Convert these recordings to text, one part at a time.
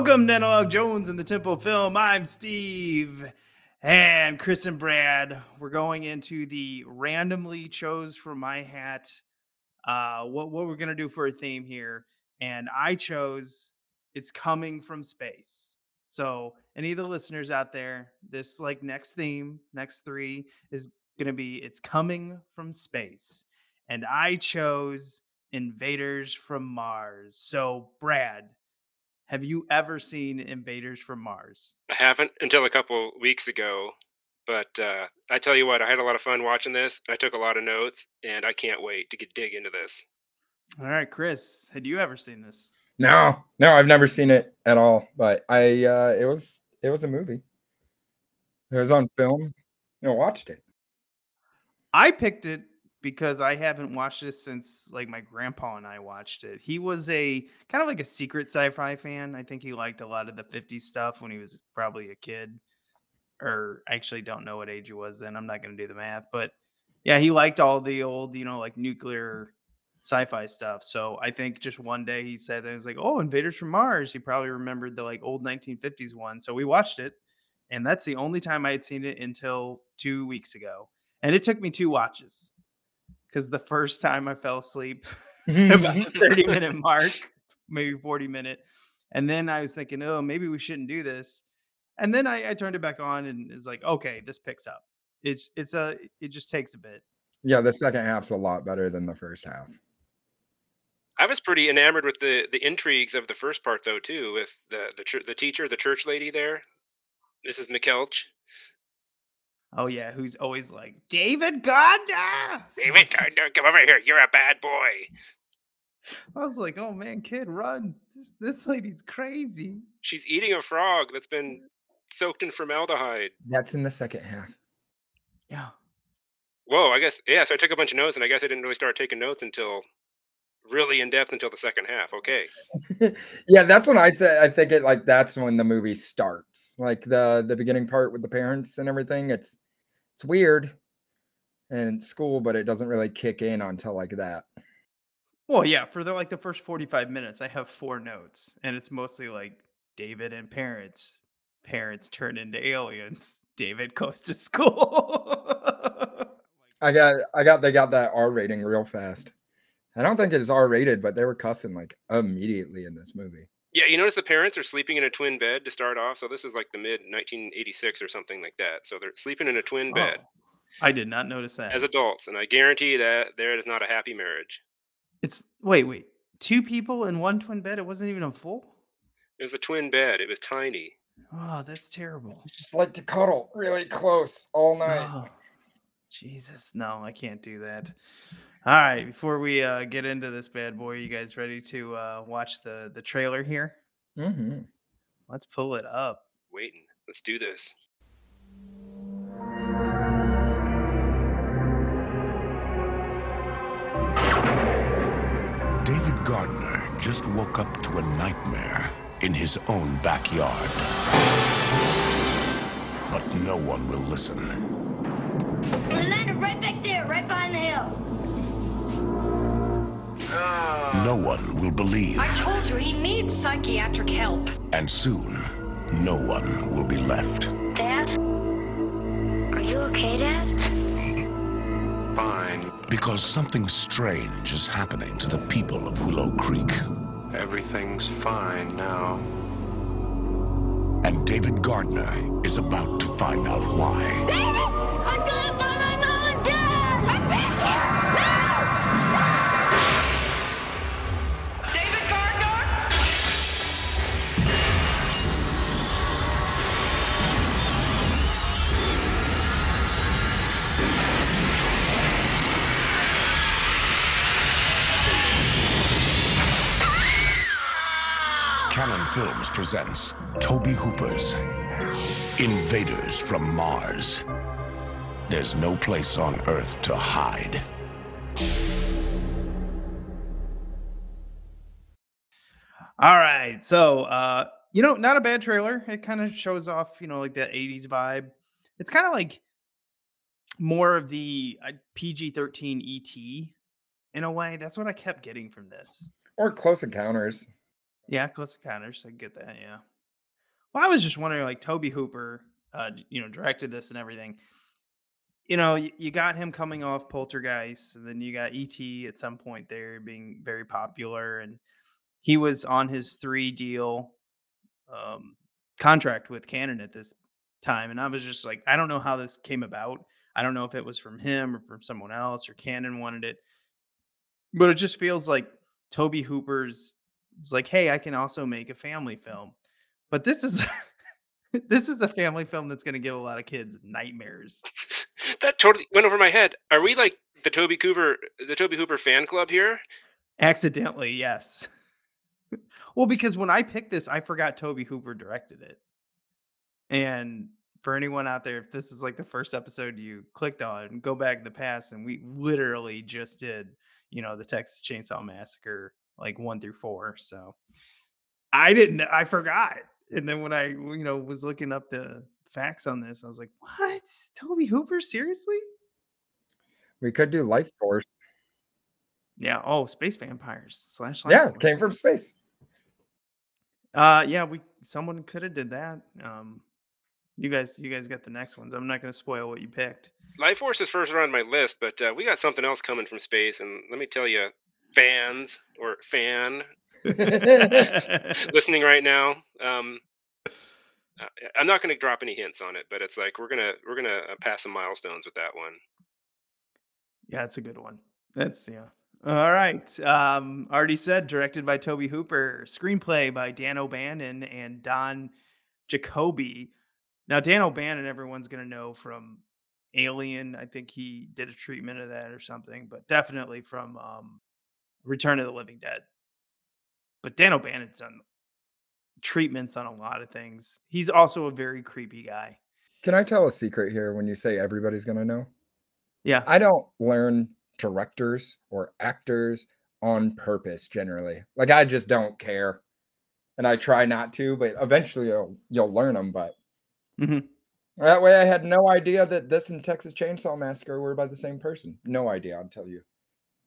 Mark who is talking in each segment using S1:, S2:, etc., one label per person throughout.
S1: Welcome to Analog Jones and the Temple Film. I'm Steve and Chris and Brad. We're going into the randomly chose from my hat uh what what we're going to do for a theme here and I chose it's coming from space. So, any of the listeners out there, this like next theme, next 3 is going to be it's coming from space. And I chose Invaders from Mars. So, Brad, have you ever seen Invaders from Mars?
S2: I haven't until a couple weeks ago, but uh, I tell you what, I had a lot of fun watching this. I took a lot of notes, and I can't wait to get dig into this.
S1: All right, Chris, had you ever seen this?
S3: No, no, I've never seen it at all. But I, uh, it was, it was a movie. It was on film. You know, watched it.
S1: I picked it because I haven't watched this since like my grandpa and I watched it. He was a kind of like a secret sci-fi fan. I think he liked a lot of the 50s stuff when he was probably a kid. Or I actually don't know what age he was then. I'm not going to do the math, but yeah, he liked all the old, you know, like nuclear sci-fi stuff. So I think just one day he said that was like, "Oh, Invaders from Mars." He probably remembered the like old 1950s one. So we watched it, and that's the only time I had seen it until 2 weeks ago. And it took me two watches because the first time I fell asleep about the 30 minute mark, maybe 40 minute. And then I was thinking, oh, maybe we shouldn't do this. And then I, I turned it back on and it's like, okay, this picks up. It's it's a it just takes a bit.
S3: Yeah, the second half's a lot better than the first half.
S2: I was pretty enamored with the the intrigues of the first part, though, too, with the the chur- the teacher, the church lady there, Mrs. McKeltch.
S1: Oh yeah, who's always like David Gonda?
S2: David Gonda, come over here. You're a bad boy.
S1: I was like, oh man, kid, run! This this lady's crazy.
S2: She's eating a frog that's been soaked in formaldehyde.
S3: That's in the second half.
S1: Yeah.
S2: Whoa, I guess yeah. So I took a bunch of notes, and I guess I didn't really start taking notes until really in depth until the second half. Okay.
S3: yeah, that's when I said I think it like that's when the movie starts. Like the the beginning part with the parents and everything. It's it's weird and school, but it doesn't really kick in until like that.
S1: Well, yeah, for the like the first 45 minutes, I have four notes, and it's mostly like David and parents. Parents turn into aliens. David goes to school.
S3: I got I got they got that R rating real fast. I don't think it is R rated, but they were cussing like immediately in this movie.
S2: Yeah, you notice the parents are sleeping in a twin bed to start off. So this is like the mid 1986 or something like that. So they're sleeping in a twin oh. bed
S1: Oh, I did not notice that.
S2: as adults, and I guarantee that there is not a happy marriage.
S1: it's wait, wait. Two people in one twin bed. It wasn't even a full.
S2: It was a twin bed. It was tiny.
S1: Oh, that's terrible.
S3: Just like to cuddle really close all night.
S1: Oh, Jesus, no, I can't do that. All right, before we uh, get into this bad boy, you guys ready to uh, watch the the trailer here?
S3: hmm
S1: Let's pull it up.
S2: Waiting. Let's do this.
S4: David Gardner just woke up to a nightmare in his own backyard. But no one will listen.
S5: We
S4: No one will believe.
S6: I told you he needs psychiatric help.
S4: And soon, no one will be left.
S5: Dad? Are you okay, Dad?
S7: Fine.
S4: Because something strange is happening to the people of Willow Creek.
S7: Everything's fine now.
S4: And David Gardner is about to find out why.
S5: David! I'm gonna
S4: presents Tobe Hooper's Invaders from Mars. There's no place on Earth to hide.
S1: All right. So, uh, you know, not a bad trailer. It kind of shows off, you know, like that 80s vibe. It's kind of like more of the uh, PG 13 ET in a way. That's what I kept getting from this.
S3: Or Close Encounters.
S1: Yeah, Close Encounters. I get that. Yeah. Well, I was just wondering, like Tobe Hooper, uh, you know, directed this and everything. You know, you, you got him coming off Poltergeist, and then you got ET at some point there being very popular, and he was on his three deal um, contract with Cannon at this time, and I was just like, I don't know how this came about. I don't know if it was from him or from someone else, or Cannon wanted it, but it just feels like Tobe Hooper's. It's like, hey, I can also make a family mm. film, but this is this is a family film that's going to give a lot of kids nightmares.
S2: That totally went over my head. Are we like the Toby Cooper, the Tobe Hooper fan club here?
S1: Accidentally, yes. well, because when I picked this, I forgot Tobe Hooper directed it. And for anyone out there, if this is like the first episode you clicked on, go back in the past, and we literally just did, you know, the Texas Chainsaw Massacre, like one through four. So I didn't, I forgot. And then when I, you know, was looking up the facts on this, I was like, what? Tobe Hooper? Seriously?
S3: We could do Life Force.
S1: Yeah. Oh, space vampires slash. life
S3: Yeah, it came from space.
S1: Uh, yeah, we someone could have did that. Um, you guys, you guys got the next ones. I'm not going to spoil what you picked.
S2: Life Force is first on my list, but uh, we got something else coming from space, and let me tell you, fans or fan listening right now, um, I'm not going to drop any hints on it, but it's like we're gonna we're gonna uh, pass some milestones with that one.
S1: Yeah, it's a good one. That's yeah. All right. Um, already said, directed by Tobe Hooper, screenplay by Dan O'Bannon and Don Jakoby. Now, Dan O'Bannon, everyone's gonna know from Alien. I think he did a treatment of that or something, but definitely from um, Return of the Living Dead. But Dan O'Bannon's done treatments on a lot of things. He's also a very creepy guy.
S3: Can I tell a secret here when you say everybody's going to know?
S1: Yeah.
S3: I don't learn directors or actors on purpose generally. Like I just don't care. And I try not to, but eventually you'll, you'll learn them. But
S1: Mhm.
S3: that way I had no idea that this and Texas Chainsaw Massacre were by the same person. No idea, I'll tell you.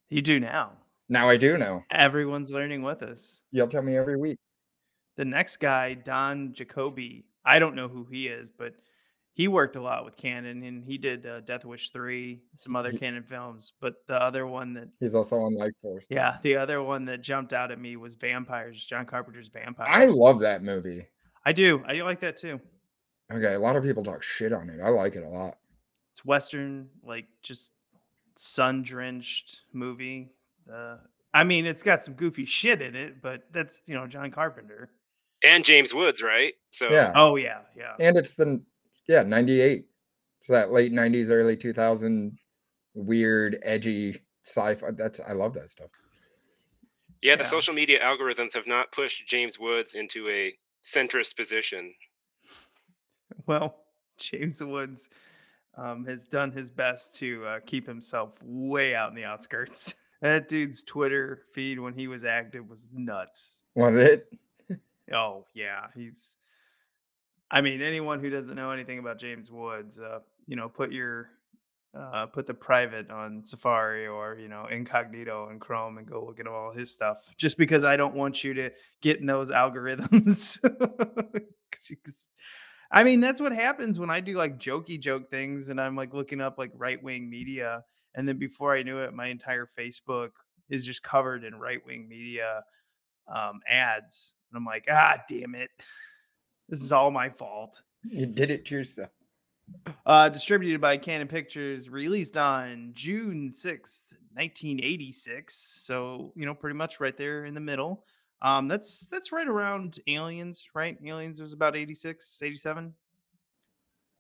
S1: You do now.
S3: Now I do know.
S1: Everyone's learning with us.
S3: You'll tell me every week.
S1: The next guy, Don Jakoby, I don't know who he is, but he worked a lot with Cannon and he did uh, Death Wish 3, some other
S3: He-
S1: Cannon films. But the other one that,
S3: He's also on Life Force.
S1: yeah, the other one that jumped out at me was Vampires, John Carpenter's Vampires.
S3: I love that movie.
S1: I do. I like that too.
S3: Okay, a lot of people talk shit on it. I like it a lot.
S1: It's Western, like just sun drenched movie. Uh, I mean, it's got some goofy shit in it, but that's, you know, John Carpenter.
S2: And James Woods, right? So
S3: Yeah.
S1: Oh, yeah. Yeah.
S3: and it's the yeah 98 so that late 90s early 2000 weird edgy sci-fi that's i love that stuff
S2: yeah, the
S1: Yeah.
S2: social media algorithms have not pushed James Woods into a centrist position.
S1: Well, James Woods um, has done his best to uh, keep himself way out in the outskirts. That dude's Twitter feed when he was active was nuts.
S3: was it
S1: Oh yeah, he's. I mean, anyone who doesn't know anything about James Woods, uh, you know, put your uh, put the private on Safari or you know incognito in Chrome and go look at all his stuff. Just because I don't want you to get in those algorithms. you can s- I mean, that's what happens when I do like jokey joke things and I'm like looking up like right wing media. And then before I knew it, my entire Facebook is just covered in right wing media um, ads. And I'm like, ah, damn it. This is all my fault.
S3: you did it to yourself
S1: Uh, distributed by Cannon Pictures, released on June 6th, 1986. So, you know, pretty much right there in the middle. Um, that's that's right around Aliens, right? Aliens was about 86, 87.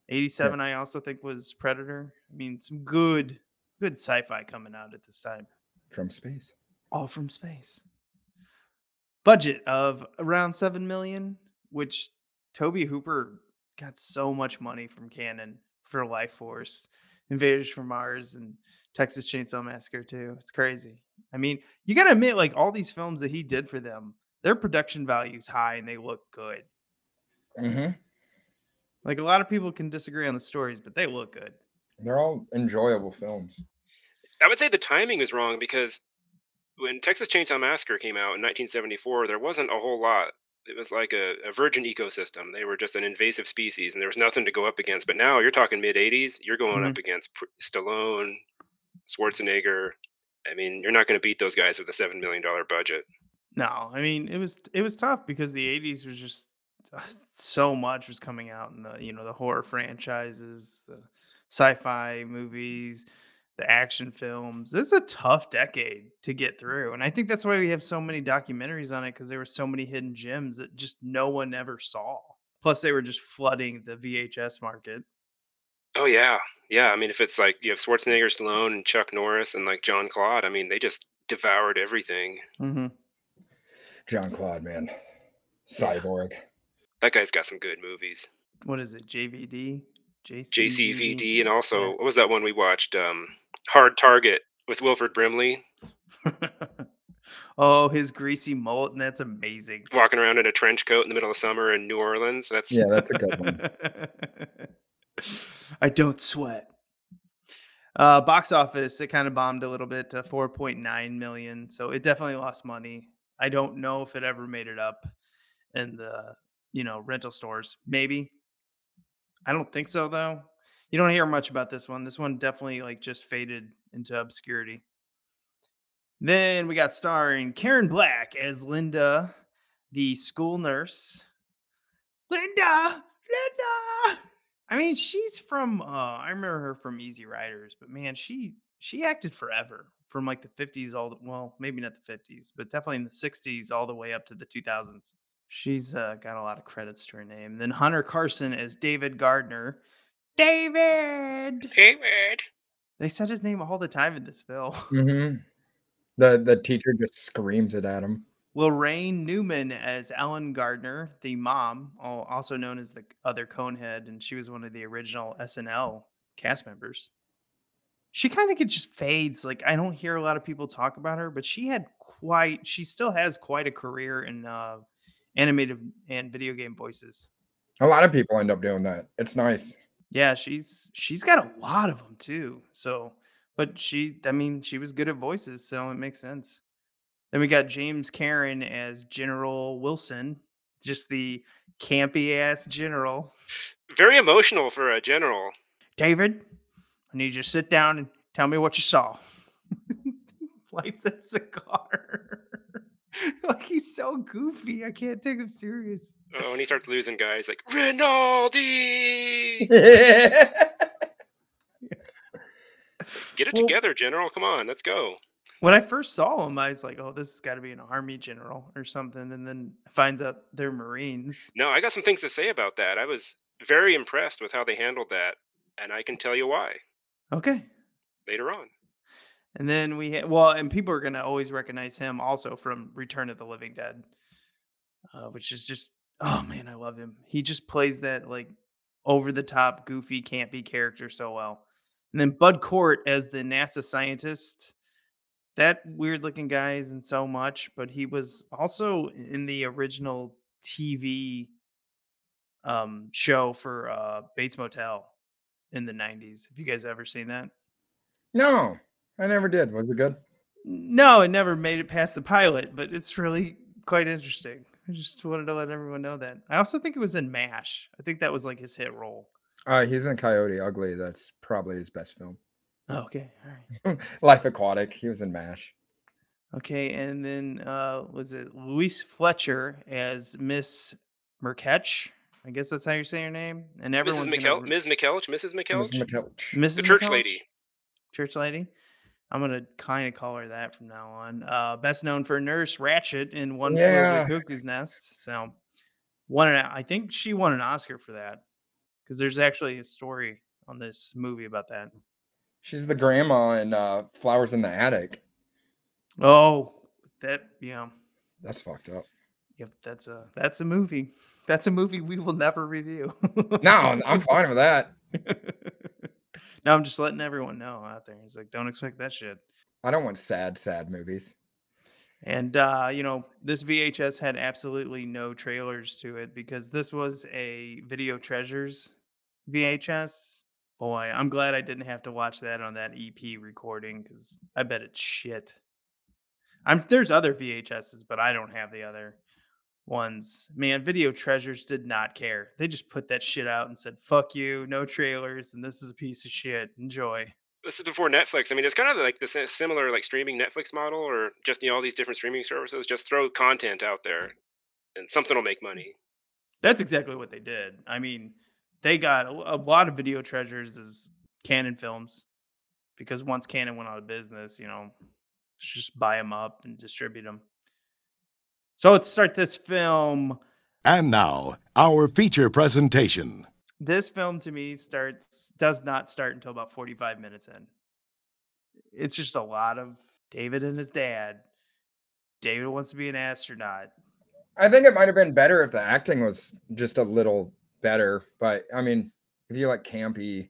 S1: 87, I also think was Predator. I mean, some good, good sci-fi coming out at this time.
S3: from space
S1: all from space. Budget of around seven million, which Tobe Hooper got so much money from Cannon for Life Force, Invaders from Mars, and Texas Chainsaw Massacre too. It's crazy. I mean, you gotta admit, like all these films that he did for them, their production value is high and they look good.
S3: hmm
S1: Like a lot of people can disagree on the stories, but they look good.
S3: They're all enjoyable films.
S2: I would say the timing is wrong because when Texas Chainsaw Massacre came out in 1974, there wasn't a whole lot. It was like a, a virgin ecosystem. They were just an invasive species, and there was nothing to go up against. But now you're talking mid 80s. You're going up against Pr- Stallone, Schwarzenegger. I mean, you're not going to beat those guys with a seven million dollar budget.
S1: No, I mean it was it was tough because the '80s was just uh, so much was coming out in the you know the horror franchises, the sci-fi movies, the action films. This is a tough decade to get through, and I think that's why we have so many documentaries on it because there were so many hidden gems that just no one ever saw. Plus, they were just flooding the VHS market.
S2: Oh yeah, yeah. I mean, if it's like you have Schwarzenegger, Stallone, and Chuck Norris, and like John Claude, I mean, they just devoured everything.
S1: Mm-hmm.
S3: John Claude, man. Cyborg.
S2: That guy's got some good movies.
S1: What is it? JVD,
S2: JCVD, and also what was that one we watched? Um, Hard Target with Wilford Brimley
S1: oh, his greasy mullet, and that's amazing.
S2: walking around in a trench coat in the middle of summer in New Orleans. That's
S3: Yeah, that's a good one.
S1: I don't sweat. Uh, box office, it kind of bombed a little bit to 4.9 million. So it definitely lost money. I don't know if it ever made it up in the, you know, rental stores. Maybe. I don't think so though. You don't hear much about this one. This one definitely like just faded into obscurity. Then we got starring Karen Black as Linda, the school nurse. Linda, Linda. I mean, she's from uh I remember her from Easy Riders, but man, she she acted forever from like the 50s all the well, maybe not the 50s, but definitely in the 60s all the way up to the 2000s. She's uh, got a lot of credits to her name. Then Hunter Carson as David Gardner. David.
S2: David.
S1: They said his name all the time in this film.
S3: hmm The the teacher just screams it at him.
S1: Laraine Newman as Ellen Gardner, the mom, also known as the other Conehead, and she was one of the original SNL cast members. She kind of just fades. Like I don't hear a lot of people talk about her, but she had quite. She still has quite a career in uh, animated and video game voices.
S3: A lot of people end up doing that. It's nice.
S1: Yeah, she's she's got a lot of them too. So, but she, I mean, she was good at voices, so it makes sense. Then we got James Karen as General Wilson, just the campy ass general.
S2: Very emotional for a general.
S1: David, I need you to sit down and tell me what you saw. Lights that cigar. like he's so goofy. I can't take him serious.
S2: Oh, and he starts losing guys like Rinaldi. Get it
S1: Well-
S2: together, General. Come on, let's go.
S1: When I first saw him, I was like, "Oh, this has got to be an army general or something," and then finds out they're Marines.
S2: No, I got some things to say about that. I was very impressed with how they handled that, and I can tell you why
S1: Okay,
S2: later on.
S1: And then we ha- well, and people are gonna always recognize him also from Return of the Living Dead, uh, which is just oh man, I love him. He just plays that like over the top, goofy, campy character so well. And then Bud Cort as the NASA scientist. That weird looking guy isn't so much, but he was also in the original TV um, show for uh, Bates Motel in the 90s. Have you guys ever seen that?
S3: no, I never did. Was it good?
S1: No, it never made it past the pilot, but it's really quite interesting. I just wanted to let everyone know that. I also think it was in MASH. I think that was like his hit role.
S3: Uh, he's in Coyote Ugly. That's probably his best film.
S1: Okay, all right.
S3: Life Aquatic. He was in MASH.
S1: Okay, and then uh was it Louise Fletcher as Miss Merketch? I guess that's how you say her name. And
S2: Mrs.
S1: everyone's
S2: McKel-
S1: gonna,
S2: Ms. McKeltch, Mrs.
S3: Mrs.
S2: McKeltch,
S3: McKeltch.
S1: Mrs.
S2: the church
S1: McKeltch?
S2: lady.
S1: Church lady. I'm gonna kind of call her that from now on. Uh, best known for Nurse Ratched in One Flew Over the Cuckoo's Nest. So, won an. I think she won an Oscar for that because there's actually a story on this movie about that.
S3: She's the grandma in uh, Flowers in the Attic.
S1: Oh, that yeah,
S3: That's fucked up.
S1: yep. That's a that's a movie. That's a movie we will never review.
S3: No, I'm fine with that.
S1: no, I'm just letting everyone know out there. He's like, don't expect that shit.
S3: I don't want sad, sad movies.
S1: And uh, you know, this VHS had absolutely no trailers to it because this was a Video Treasures VHS. Boy, I'm glad I didn't have to watch that on that EP recording because I bet it's shit. I'm there's other VHSs, but I don't have the other ones. Man, Video Treasures did not care. They just put that shit out and said, "Fuck you, no trailers, and this is a piece of shit. Enjoy."
S2: This is before Netflix. I mean, it's kind of like the similar like streaming Netflix model, or just you know all these different streaming services. Just throw content out there, and something will make money.
S1: That's exactly what they did. I mean, they got a, a lot of video treasures as Cannon films because once Cannon went out of business, you know, just buy them up and distribute them. So let's start this film.
S4: And now, our feature presentation.
S1: This film to me starts does not start until about 45 minutes in. It's just a lot of David and his dad. David wants to be an astronaut.
S3: I think it might have been better if the acting was just a little better. But I mean, if you like campy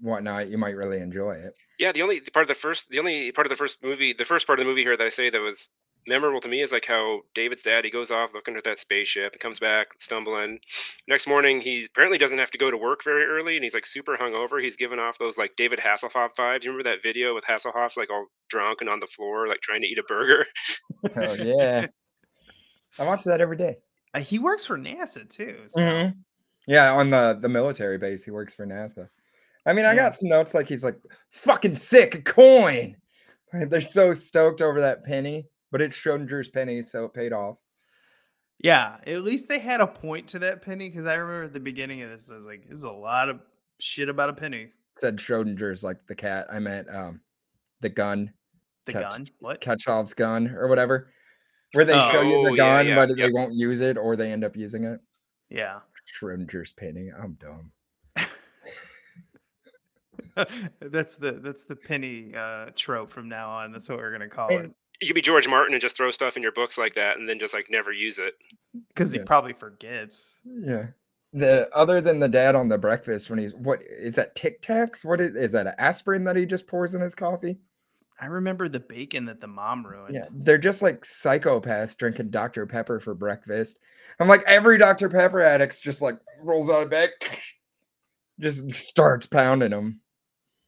S3: whatnot, you might really enjoy it.
S2: Yeah, the only part of the first, the only part of the first movie, the first part of the movie here that I say that was memorable to me is like how David's dad he goes off looking at that spaceship, he comes back stumbling. Next morning, he apparently doesn't have to go to work very early, and he's like super hungover. He's giving off those like David Hasselhoff vibes. You remember that video with Hasselhoff's like all drunk and on the floor, like trying to eat a burger?
S3: Oh yeah, I watch that every day.
S1: Uh, he works for NASA too. So.
S3: Mhm. Yeah, on the the military base, he works for NASA. I mean, I
S1: Yeah.
S3: got some notes like he's like fucking sick coin. They're so stoked over that penny, but it's Schrodinger's penny, so it paid off.
S1: Yeah, at least they had a point to that penny because I remember at the beginning of this, I was like, "This is a lot of shit about a penny."
S3: Said Schrodinger's like the cat. I meant um the gun,
S1: The gun, what?
S3: Chekhov's gun or whatever, where they show you
S2: Oh,
S3: the gun,
S2: yeah,
S3: but they won't use it or they end up using it.
S1: Yeah,
S3: Schrodinger's penny. I'm dumb.
S1: That's the that's the penny uh, trope from now on. That's what we're gonna call it
S2: You could be George Martin and just throw stuff in your books like that, and then just like never use it.
S1: because he
S3: yeah.
S1: probably forgets.
S3: Yeah. The other than the dad on the breakfast when he's what is that Tic Tacs? What is, is that? An aspirin that he just pours in his coffee?
S1: I remember the bacon that the mom ruined.
S3: Yeah, they're just like psychopaths drinking Dr Pepper for breakfast. I'm like every Dr Pepper addict's just like rolls out of bed, just starts pounding them.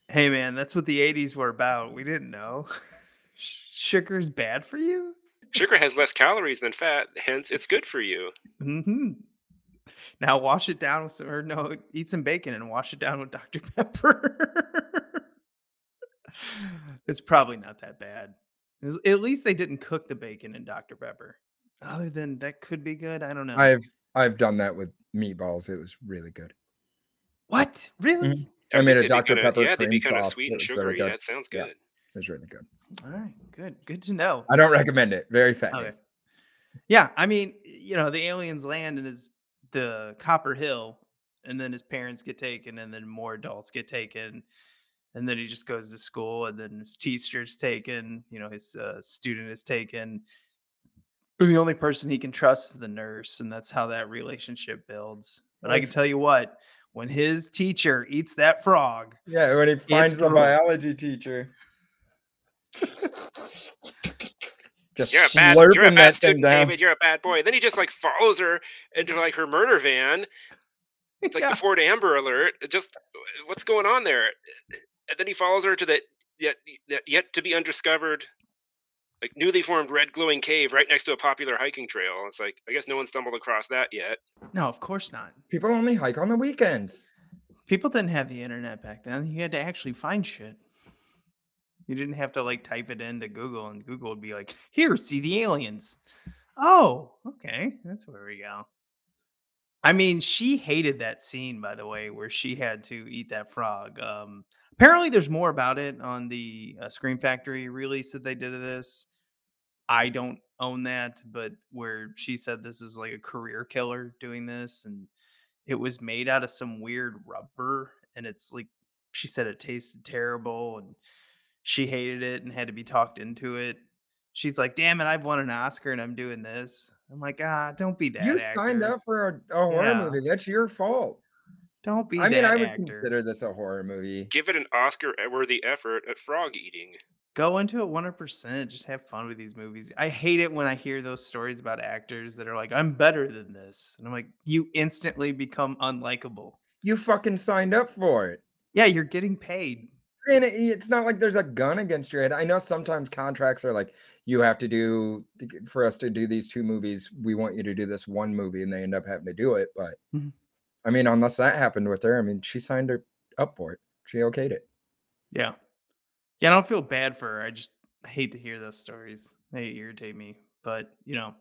S1: Hey man, that's what the '80s were about. We didn't know. Sugar's bad for you.
S2: Sugar has less calories than fat, hence it's good for you.
S1: hmm Now wash it down with some, or no, eat some bacon and wash it down with Dr. Pepper. it's probably not that bad. At- At least they didn't cook the bacon in Dr. Pepper. Other than that, could be good. I don't know.
S3: I've I've done that with meatballs. It was really good.
S1: what? Really?
S3: I made a Dr Pepper
S2: Yeah, they'd be
S3: cream
S2: kind of
S3: sauce.
S2: sweet and sugary. That sounds
S3: Yeah.
S2: good.
S3: It was really good.
S1: All right. Good. Good to know.
S3: I don't recommend it. Very fattening.
S1: Okay. Yeah, I mean, you know, the aliens land in his the Copper Hill, and then his parents get taken, and then more adults get taken, and then he just goes to school, and then his teacher's taken. You know, his uh, student is taken. And the only person he can trust is the nurse, and that's how that relationship builds. But I can tell you what, when his teacher eats that frog,
S3: Yeah, when he finds the
S1: gross.
S3: biology teacher. Just
S2: You're a bad, you're a
S3: that
S2: bad
S3: thing
S2: student,
S3: down.
S2: David. You're a bad boy. Then he just like follows her into like her murder van, It's like
S1: Yeah.
S2: the Ford Amber Alert. Just what's going on there? And then he follows her to the yet yet, yet to be undiscovered, like newly formed red glowing cave right next to a popular hiking trail. It's like I guess no one stumbled across that yet.
S1: no, of course not.
S3: People only hike on the weekends.
S1: People didn't have the internet back then. You had to actually find shit. You didn't have to like type it into Google and Google would be like, here, see the aliens. Oh, okay. That's where we go. I mean, she hated that scene, by the way, where she had to eat that frog. Um, apparently, there's more about it on the uh, Scream Factory release that they did of this. I don't own that, but where she said this is like a career killer doing this, and it was made out of some weird rubber, and it's like she said it tasted terrible, and she hated it and had to be talked into it. She's like, "Damn it, I've won an Oscar and I'm doing this." I'm like, ah, don't be that.
S3: You
S1: actor.
S3: signed up for a, a horror
S1: Yeah.
S3: movie. That's your fault.
S1: Don't be
S3: I mean,
S1: that
S3: I would
S1: actor.
S3: consider this a horror movie.
S2: Give it an Oscar-worthy effort at frog eating.
S1: Go into it 100%. Just have fun with these movies. I hate it when I hear those stories about actors that are like, I'm better than this. And I'm like, you instantly become unlikable.
S3: You fucking signed up for it.
S1: Yeah, you're getting paid.
S3: And it's not like there's a gun against your head. I know sometimes contracts are like, you have to do for us to do these two movies. We want you to do this one movie, and they end up having to do it. But
S1: Mhm.
S3: I mean, unless that happened with her, I mean, she signed her up for it. She okayed it.
S1: Yeah. Yeah, I don't feel bad for her. I just hate to hear those stories. They irritate me. But, you know,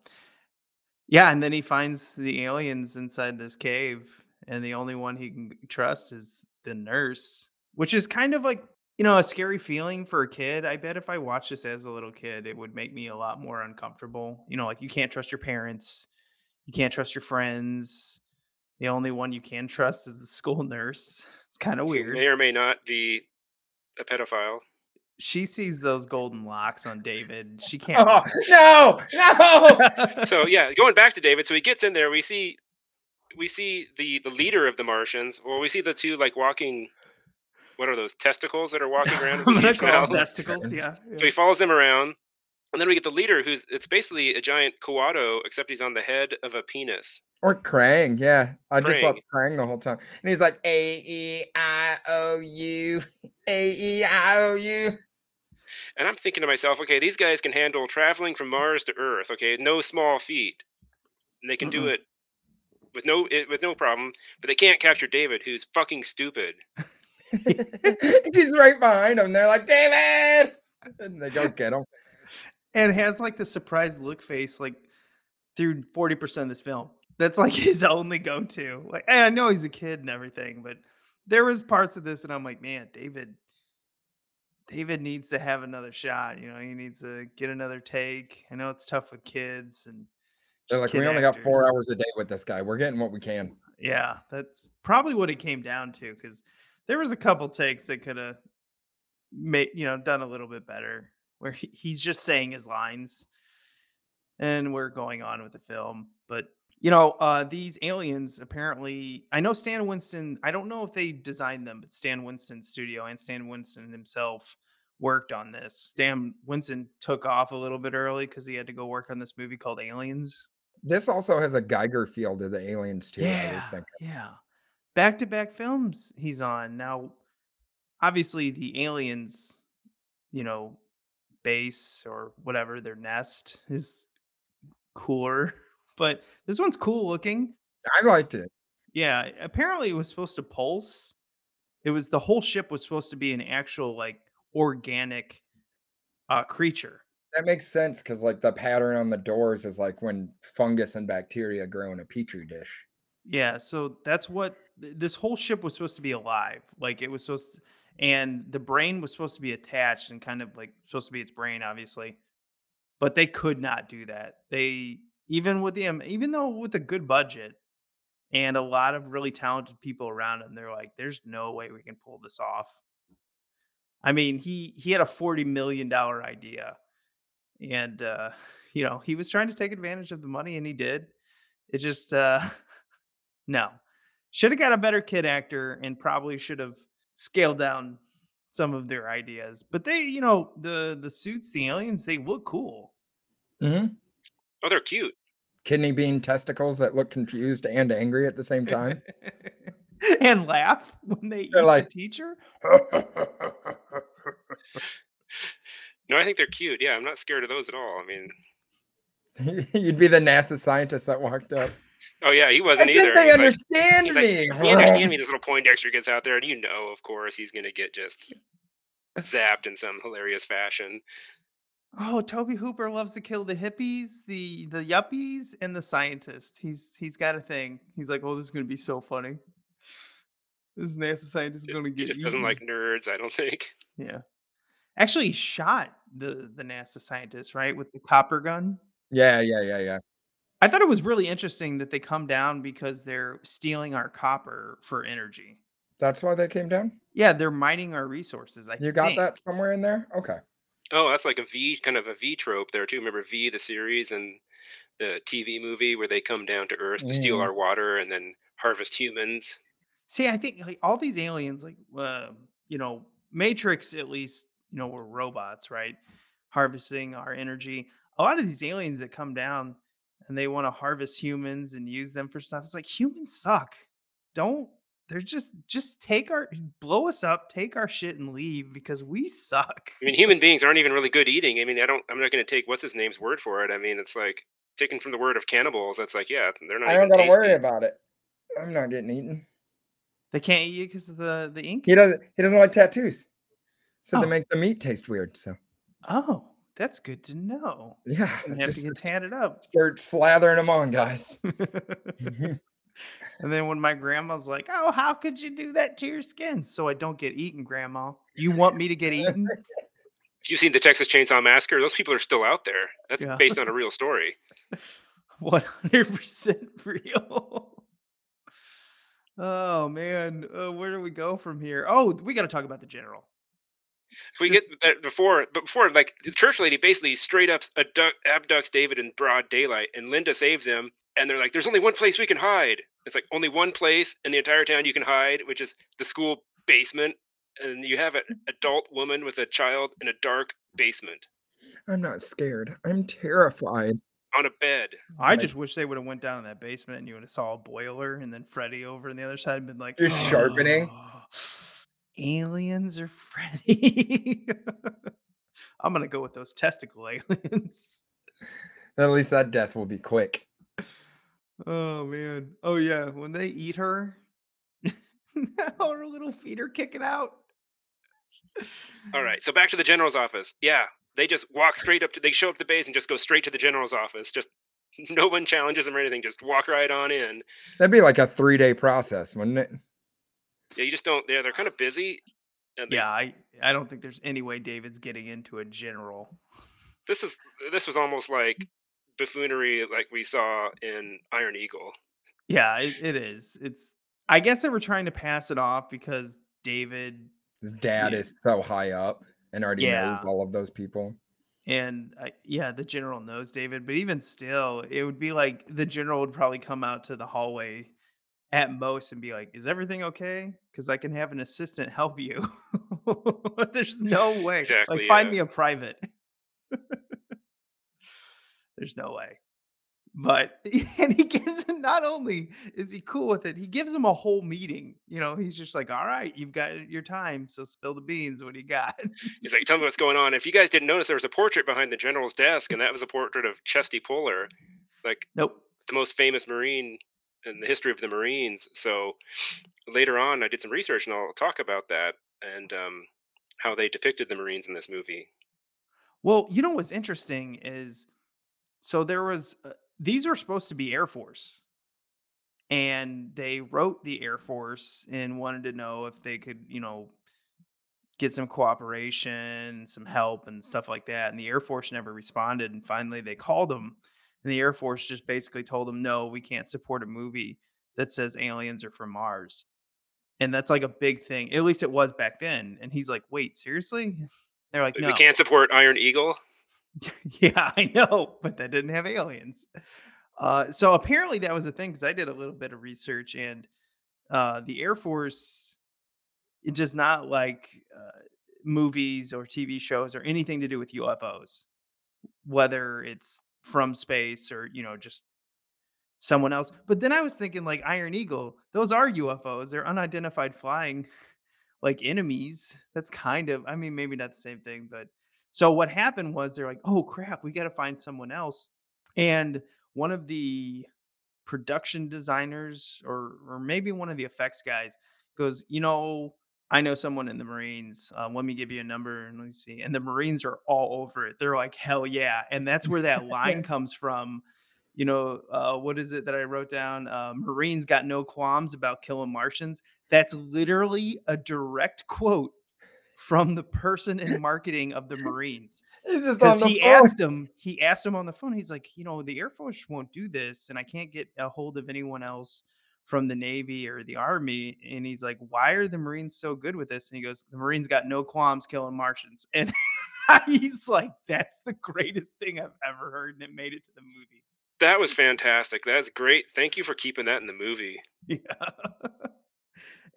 S1: yeah. And then he finds the aliens inside this cave, and the only one he can trust is the nurse, which is kind of like, you know, a scary feeling for a kid. I bet if I watched this as a little kid, it would make me a lot more uncomfortable. You know, like you can't trust your parents, you can't trust your friends. The only one you can trust is the school nurse. It's kind of weird.
S2: May or may not be a pedophile.
S1: she sees those golden locks on David. She can't.
S3: Oh no, no!
S2: so yeah, going back to David, so he gets in there. We see, we see the the leader of the Martians. Well, we see the two like walking. What are those testicles that are walking around? with
S1: I'm
S2: the
S1: gonna call them testicles. Yeah.
S2: So he follows them around, and then we get the leader, who's it's basically a giant Kuato, except he's on the head of a penis.
S3: Or Krang, yeah. I just love
S2: Krang.
S3: Krang the whole time. And he's like A E I O U, A E I O U.
S2: And I'm thinking to myself, okay, these guys can handle traveling from Mars to Earth. Okay, no small feat, and they can do
S1: Mm-mm.
S2: it with no it, with no problem. But they can't capture David, who's fucking stupid.
S3: He's right behind him. They're like, David! And they don't get him.
S1: And has like the surprised look face like through 40% of this film. That's like his only go-to. Like and I know he's a kid and everything, but there was parts of this and I'm like, man, David David needs to have another shot. You know, he needs to get another take. I know it's tough with kids and
S3: They're
S1: just
S3: like, we only got four hours a day with this guy. We're getting what we can.
S1: Yeah, that's probably what it came down to because there was a couple takes that could have made you know done a little bit better where he, he's just saying his lines and we're going on with the film. But you know, uh, these aliens apparently I know Stan Winston, I don't know if they designed them, but Stan Winston's studio and Stan Winston himself worked on this. Stan Winston took off a little bit early because he had to go work on this movie called Aliens.
S3: This also has a Geiger feel to the aliens too.
S1: Yeah, yeah. Back to back films he's on. Now, obviously, the aliens, you know, base or whatever, their nest is cooler, but this one's cool looking.
S3: I liked it.
S1: Yeah, apparently it was supposed to pulse. It was the whole ship was supposed to be an actual, like, organic uh creature.
S3: That makes sense because like the pattern on the doors is like when fungus and bacteria grow in a petri dish.
S1: Yeah, so that's what this whole ship was supposed to be alive. Like it was supposed to, and the brain was supposed to be attached and kind of like supposed to be its brain, obviously. But they could not do that. They even with the um, even though with a good budget and a lot of really talented people around him, they're like, there's no way we can pull this off. I mean, he he had a 40 million dollar idea. And uh, you know, he was trying to take advantage of the money and he did. It just uh no. Should have got a better kid actor and probably should have scaled down some of their ideas. But they, you know, the the suits, the aliens, they look cool.
S3: Mm-hmm.
S2: Oh, they're cute.
S3: Kidney bean testicles that look confused and angry at the same time.
S1: and laugh when they
S3: They're
S1: eat
S3: like-
S1: the teacher.
S2: No, I think they're cute. Yeah, I'm not scared of those at all. I mean,
S3: You'd be the NASA scientist that walked up.
S2: Oh yeah, he wasn't
S3: think
S2: either.
S3: they
S2: He's
S3: understand
S2: he's like,
S3: me.
S2: "You understand me? This little Poindexter gets out there, and you know, of course, he's gonna get just zapped in some hilarious fashion.
S1: Oh, Tobe Hooper loves to kill the hippies, the the yuppies, and the scientists. He's he's got a thing. He's like, oh, this is gonna be so funny. This NASA scientist is gonna
S2: He
S1: get
S2: just doesn't like nerds, I don't think.
S1: Yeah. Actually, he shot the the NASA scientist, right, with the copper gun.
S3: Yeah, yeah, yeah, yeah.
S1: I thought it was really interesting that they come down because they're stealing our copper for energy.
S3: That's why they came down.
S1: Yeah, they're mining our resources. I
S3: You got
S1: think.
S3: that somewhere in there? Okay.
S2: Oh, that's like a V kind of a V trope there too. Remember V the series and the TV movie where they come down to Earth to steal
S3: Mm.
S2: our water and then harvest humans.
S1: See, I think like all these aliens, like uh, you know, Matrix at least, you know, were robots, right? Harvesting our energy. A lot of these aliens that come down and they want to harvest humans and use them for stuff. It's like humans suck. Don't they're just just take our blow us up, take our shit and leave because we suck.
S2: I mean, human beings aren't even really good eating. I mean, I don't. I'm not going to take what's his name's word for it. I mean, it's like taken from the word of cannibals. That's like, yeah, they're not.
S3: I don't gotta worry about it. I'm not getting eaten.
S1: They can't eat you because of the the ink.
S3: He doesn't. He doesn't like tattoos, so
S1: Oh.
S3: they make the meat taste weird. So
S1: Oh, that's good to know.
S3: yeah,
S1: And have to
S3: just
S1: get tatted up.
S3: start slathering them on, guys.
S1: And then when my grandma's like, "Oh, how could you do that to your skin?" So I don't get eaten, Grandma. You want me to get eaten?
S2: You've seen the Texas Chainsaw Massacre. Those people are still out there. That's
S1: Yeah.
S2: based on a real story.
S1: One hundred percent real. Oh man, uh, where do we go from here? Oh, we got to talk about the general.
S2: We
S1: Just-
S2: get that before, but before, like the church lady basically straight up abduct, abducts David in broad daylight, and Linda saves him. And they're like, "There's only one place we can hide." It's like only one place in the entire town you can hide, which is the school basement. And you have an mm. adult woman with a child in a dark basement
S3: I'm not scared. I'm terrified.
S2: on a bed.
S1: I
S3: Like-
S1: just wish they would have went down in that basement and you would have saw a boiler and then Freddy over on the other side and been like,
S3: Just sharpening.
S1: "Oh, aliens or Freddy. I'm gonna go with those testicle aliens.
S3: At least that death will be quick.
S1: Oh man. Oh yeah. When they eat her, how her little feet are kicking out.
S2: All right, so back to the general's office. Yeah, they just walk straight up to. They show up the base and just go straight to the general's office. Just no one challenges them or anything. Just walk right on in.
S3: That'd be like a three day process, wouldn't it?
S2: Yeah, you just don't. Yeah, they're kind of busy. And they-
S1: Yeah, I I don't think there's any way David's getting into a general.
S2: this is this was almost like buffoonery, like we saw in Iron Eagle.
S1: Yeah, it, it is. It's I guess they were trying to pass it off because David
S3: His dad
S1: Yeah.
S3: is so high up and already knows all of those people.
S1: and I, yeah, the general knows David, but even still, it would be like the general would probably come out to the hallway at most and be like, "Is everything okay? Because I can have an assistant help you." There's no way.
S2: Exactly,
S1: Like, find
S2: yeah.
S1: me a private. There's no way. But and he gives him not only is he cool with it, he gives him a whole meeting. You know, he's just like, "All right, you've got your time, so spill the beans. What do you got?"
S2: He's like, "Tell me what's going on." If you guys didn't notice, there was a portrait behind the general's desk, and that was a portrait of Chesty Puller, like
S1: Nope.
S2: the most famous Marine in the history of the Marines. So later on, I did some research, and I'll talk about that and um, how they depicted the Marines in this movie.
S1: Well, you know what's interesting is so there was uh, these were supposed to be Air Force. And they wrote the Air Force and wanted to know if they could, you know, get some cooperation, some help and stuff like that. And the Air Force never responded. And finally they called them. And the Air Force just basically told them, no, we can't support a movie that says aliens are from Mars. And that's like a big thing. At least it was back then. And he's like, wait, seriously? They're like, no.
S2: We can't support Iron Eagle.
S1: Yeah, I know, but that didn't have aliens. Uh, so apparently that was a thing because I did a little bit of research and uh, the Air Force it does not like uh, movies or TV shows or anything to do with UFOs, whether it's from space or you know just someone else. But then I was thinking like Iron Eagle, those are UFOs. They're unidentified flying like enemies. That's kind of I mean maybe not the same thing, but so what happened was they're like, "Oh crap, we got to find someone else." And one of the production designers or or maybe one of the effects guys goes, "You know, I know someone in the Marines. Uh, let me give you a number and let me see." And the Marines are all over it. They're like, "Hell yeah!" And that's where that line comes from. You know, uh, what is it that I wrote down? Uh, Marines got no qualms about killing Martians. That's literally a direct quote from the person in marketing of the Marines
S3: He's just on
S1: because he
S3: phone.
S1: asked him he asked him on the phone he's like you know the air force won't do this and i can't get a hold of anyone else from the navy or the army and he's like why are the marines so good with this and he goes the marines got no qualms killing martians and he's like that's the greatest thing i've ever heard and it made it to the movie
S2: That was fantastic. That's great. Thank you for keeping that in the movie.
S1: Yeah.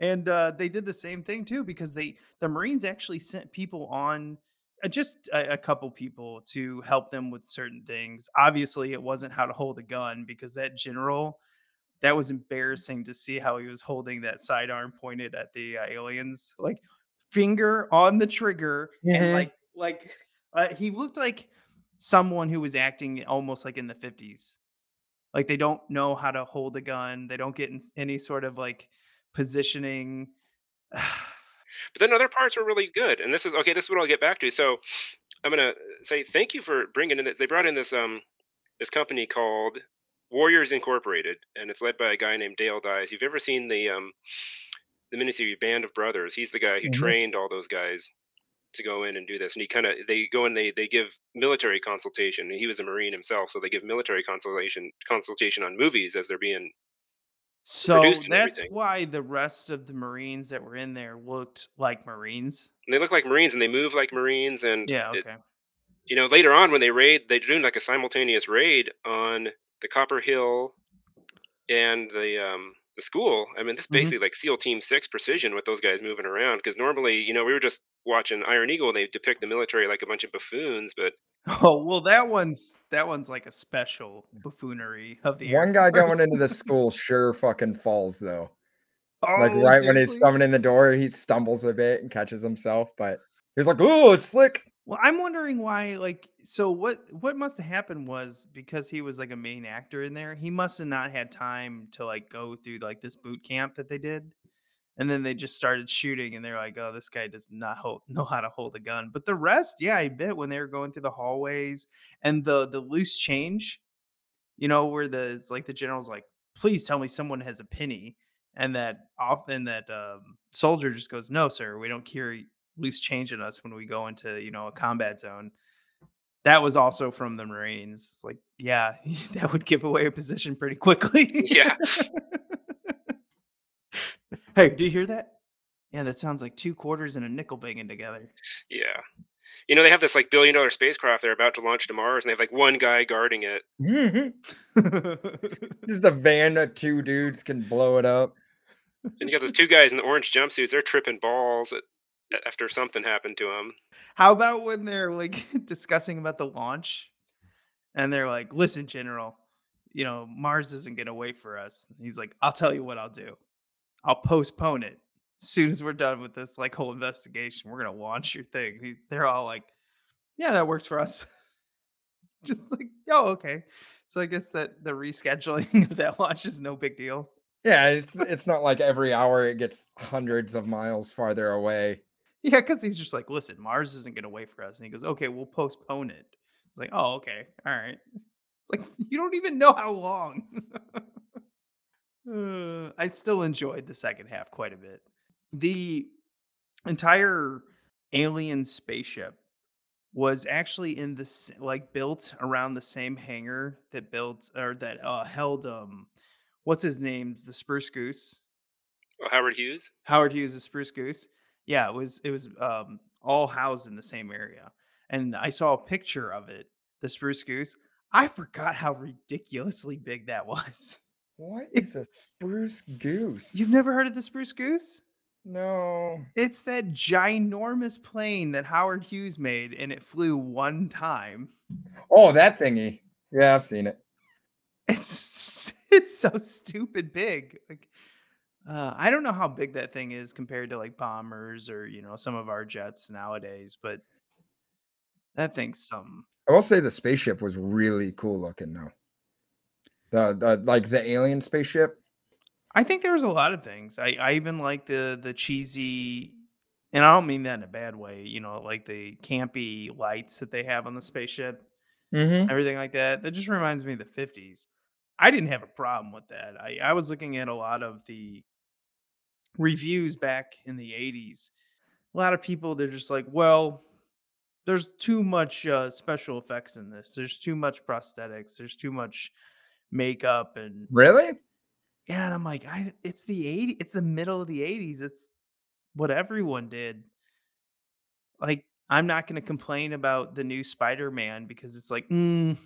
S1: and uh, they did the same thing too because they the Marines actually sent people on uh, just a, a couple people to help them with certain things. Obviously, it wasn't how to hold a gun because that general that was embarrassing to see how he was holding that sidearm pointed at the uh, aliens, like finger on the trigger, and
S3: Mhm.
S1: like like uh, he looked like someone who was acting almost like in the fifties. Like they don't know how to hold a gun. They don't get in any sort of like positioning.
S2: But then other parts were really good. And this is okay. This is what I'll get back to. So I'm gonna say thank you for bringing in this. They brought in this um this company called Warriors Incorporated, and it's led by a guy named Dale Dyes. You've ever seen the um the miniseries Band of Brothers? He's the guy who
S3: Mhm.
S2: trained all those guys to go in and do this. And he kind of they go in they they give military consultation. And he was a Marine himself, so they give military consultation consultation on movies as they're being
S1: So that's
S2: everything.
S1: why the rest of the Marines that were in there looked like Marines.
S2: and they look like Marines and they move like Marines and
S1: Yeah,
S2: it-
S1: okay.
S2: you know, later on when they raid, they're doing like a simultaneous raid on the Copper Hill and the um the school. I mean, this is
S1: Mhm.
S2: basically like SEAL Team Six precision with those guys moving around. Because normally, you know, we were just watching Iron Eagle and they depict the military like a bunch of buffoons, but
S1: Oh well, that one's that one's like a special buffoonery of the
S3: One guy going into the school sure fucking falls though. like
S1: Oh,
S3: right when he's
S1: coming
S3: in the door, he stumbles a bit and catches himself, but he's like, "Oh, it's slick."
S1: Well, I'm wondering why. Like, so what? What must have happened was because he was like a main actor in there. He must have not had time to like go through like this boot camp that they did, and then they just started shooting, and they're like, "Oh, this guy does not hold, know how to hold a gun." But the rest, yeah, I bet when they were going through the hallways and the the loose change, you know, where the like the general's like, "Please tell me someone has a penny," and that often that um, soldier just goes, "No, sir, we don't carry loose change in us when we go into you know a combat zone." That was also from the Marines. Like, yeah, that would give away a position pretty quickly.
S2: yeah,
S1: hey, do you hear that? Yeah, that sounds like two quarters and a nickel banging together.
S2: yeah. You know, they have this like billion dollar spacecraft they're about to launch to Mars, and they have like one guy guarding it.
S3: Mhm. Just a van of two dudes can blow it up.
S2: And you got those two guys in the orange jumpsuits. They're tripping balls at, after something happened to him.
S1: How about when they're like discussing about the launch and they're like, listen, General, you know, Mars isn't going to wait for us. He's like, I'll tell you what I'll do. I'll postpone it. As soon as we're done with this like whole investigation, we're going to launch your thing. He, they're all like, yeah, that works for us. Just like, oh, okay. So I guess that the rescheduling of that launch is no big deal.
S3: Yeah, it's it's not like every hour it gets hundreds of miles farther away.
S1: Yeah, because he's just like, listen, Mars isn't going to wait for us. And he goes, okay, we'll postpone it. It's like, oh, okay. All right. It's like, you don't even know how long. Uh, I still enjoyed the second half quite a bit. The entire alien spaceship was actually in this like built around the same hangar that built or that uh held um what's his name's the spruce goose
S2: Oh, Howard Hughes.
S1: Howard Hughes' The Spruce Goose. Yeah, it was it was um, all housed in the same area, and I saw a picture of it, the Spruce Goose. I forgot how ridiculously big that was.
S3: What is a spruce goose?
S1: You've never heard of the Spruce Goose?
S3: no.
S1: It's that ginormous plane that Howard Hughes made, and it flew one time.
S3: Oh, that thingy. Yeah, I've seen it.
S1: It's it's so stupid big. Like, uh, I don't know how big that thing is compared to like bombers or you know some of our jets nowadays, but that thing's some.
S3: I will say the spaceship was really cool looking though. The, the like the alien spaceship.
S1: I think there was a lot of things. I I even like the the cheesy, and I don't mean that in a bad way. You know, like the campy lights that they have on the spaceship,
S3: Mm-hmm.
S1: everything like that. That just reminds me of the fifties. I didn't have a problem with that. I I was looking at a lot of the reviews back in the eighties. A lot of people they're just like, well, there's too much uh, special effects in this. There's too much prosthetics. There's too much makeup and
S3: Really?
S1: yeah, and I'm like, I it's the 80s, it's the middle of the 80s. It's what everyone did. Like, I'm not gonna complain about the new Spider-Man because it's like, mm,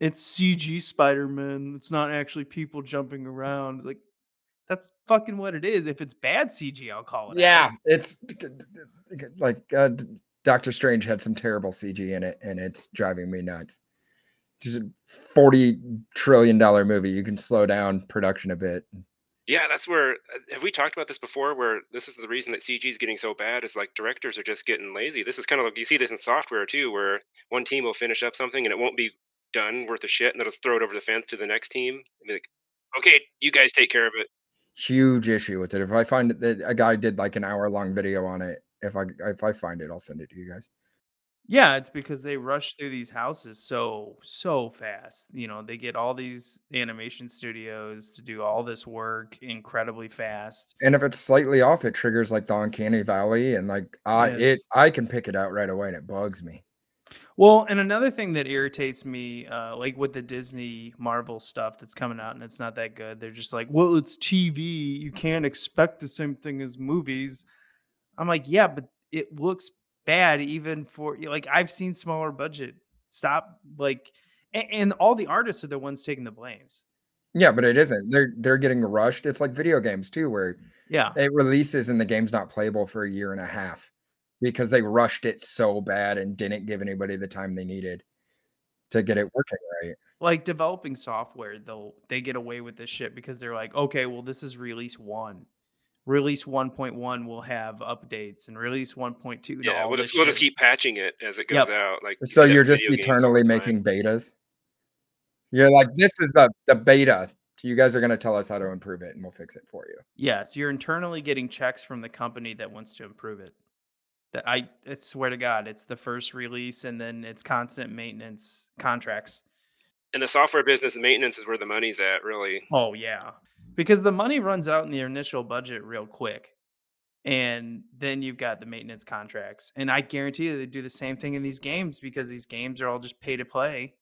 S1: it's CG Spider Man. It's not actually people jumping around. Like that's fucking what it is. If it's bad CG, I'll call it.
S3: Yeah,
S1: out.
S3: it's like uh, Doctor Strange had some terrible CG in it, and it's driving me nuts. Just a forty trillion dollar movie. You can slow down production a bit.
S2: Yeah, that's where uh, have we talked about this before? Where this is the reason that CG is getting so bad is like directors are just getting lazy. This is kind of like you see this in software too, where one team will finish up something and it won't be done worth a shit, and they'll just throw it over the fence to the next team and be like, "Okay, you guys take care of it."
S3: Huge issue with it. If I find that a guy did like an hour long video on it, if I if I find it, I'll send it to you guys.
S1: Yeah, it's because they rush through these houses so so fast. You know, they get all these animation studios to do all this work incredibly fast.
S3: And if it's slightly off, it triggers like the uncanny valley, and like I it I can pick it out right away, and it bugs me.
S1: Well, and another thing that irritates me, uh, like with the Disney Marvel stuff that's coming out and it's not that good, they're just like, well, it's TV. You can't expect the same thing as movies. I'm like, yeah, but it looks bad even for like I've seen smaller budget. Stop like and, and all the artists are the ones taking the blames.
S3: Yeah, but it isn't. They're they're getting rushed. It's like video games too, where
S1: Yeah.
S3: it releases and the game's not playable for a year and a half because they rushed it so bad and didn't give anybody the time they needed to get it working right.
S1: Like developing software, they'll they get away with this shit because they're like, okay, well, this is release one. Release 1.1 will have updates and release 1.2 to
S2: Yeah,
S1: all
S2: we'll just we'll just keep patching it as it
S1: Yep.
S2: goes out. Like
S3: So
S2: see
S3: you're just
S2: video games
S3: eternally
S2: time.
S3: making betas. You're like, this is the the beta. You guys are gonna tell us how to improve it, and we'll fix it for you.
S1: Yes, you're internally getting checks from the company that wants to improve it. That I, I swear to God, it's the first release and then it's constant maintenance contracts.
S2: In the software business, maintenance is where the money's at, really.
S1: Oh yeah, because the money runs out in the initial budget real quick, and then you've got the maintenance contracts. And I guarantee you they do the same thing in these games because these games are all just pay to play.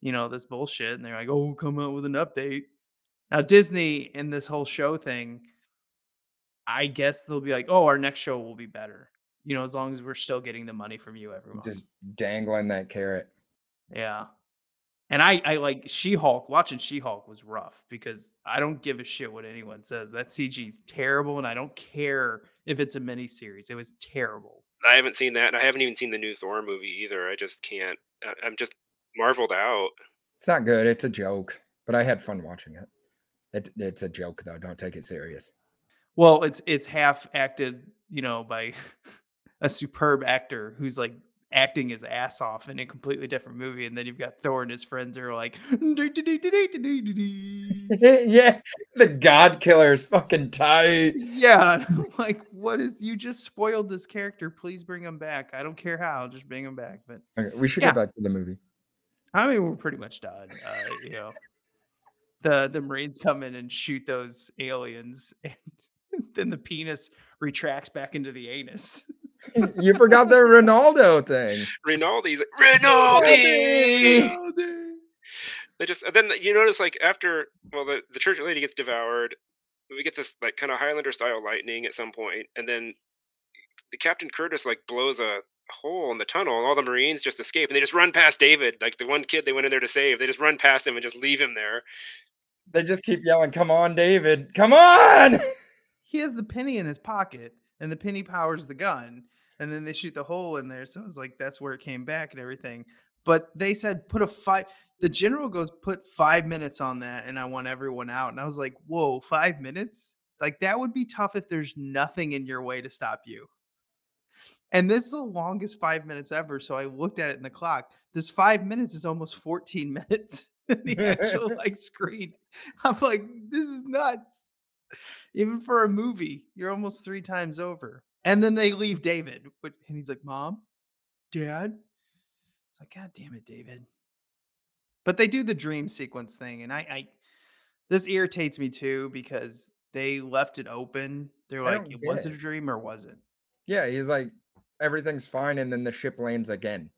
S1: You know this bullshit, and they're like, "Oh, come out with an update." Now Disney in this whole show thing, I guess they'll be like, "Oh, our next show will be better." You know, as long as we're still getting the money from you every month.
S3: Just dangling that carrot.
S1: Yeah. And I, I like She Hulk. Watching She Hulk was rough because I don't give a shit what anyone says. That CG is terrible, and I don't care if it's a mini series. It was terrible.
S2: I haven't seen that, and I haven't even seen the new Thor movie either. I just can't. I- I'm just marveled out.
S3: It's not good. It's a joke, but I had fun watching it. It, it's a joke though. Don't take it serious.
S1: Well, it's it's half acted, you know, by a superb actor who's like acting his ass off in a completely different movie, and then you've got Thor and his friends are like,
S3: yeah, the God Killer is fucking tight.
S1: yeah, like, what is? You just spoiled this character. Please bring him back. I don't care how, just bring him back. But
S3: Okay, we should
S1: Yeah.
S3: get back to the movie.
S1: I mean, we're pretty much done. Uh, you know, the the Marines come in and shoot those aliens, and then the penis retracts back into the anus.
S3: You forgot the Ronaldo thing.
S2: Rinaldi's like, Rinaldi. They just and then you notice like after well the the church lady gets devoured, we get this like kind of Highlander style lightning at some point, and then the Captain Curtis like blows a hole in the tunnel, and all the Marines just escape, and they just run past David, like the one kid they went in there to save. They just run past him and just leave him there.
S3: They just keep yelling, "Come on, David! Come on!"
S1: He has the penny in his pocket, and the penny powers the gun, and then they shoot the hole in there. So it's like that's where it came back and everything. But they said put a five. The general goes put five minutes on that, and I want everyone out. And I was like, whoa, five minutes? Like that would be tough if there's nothing in your way to stop you. And this is the longest five minutes ever. So I looked at it in the clock. This five minutes is almost 14 minutes in the actual like screen. I'm like, this is nuts. Even for a movie, you're almost three times over. And then they leave David. But and he's like, Mom, Dad. It's like, God damn it, David. But they do the dream sequence thing, and I, I this irritates me too because they left it open. They're
S3: I
S1: like, it was
S3: it.
S1: a dream or was it?
S3: yeah, he's like, everything's fine, and then the ship lands again.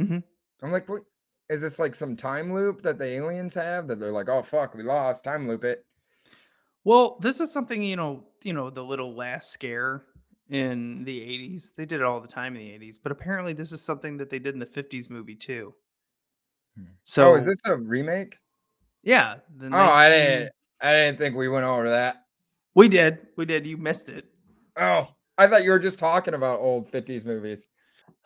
S1: Mhm.
S3: I'm like, what? Is this like some time loop that the aliens have that they're like, oh fuck, we lost, time loop it.
S1: Well, this is something you know, you know, the little last scare in the 80s. They did it all the time in the 80s, but apparently this is something that they did in the 50s movie too. So
S3: oh, is this a remake?
S1: yeah, the
S3: Oh, I didn't. I didn't think we went over that.
S1: We did. We did. You missed it.
S3: Oh, I thought you were just talking about old '50s movies.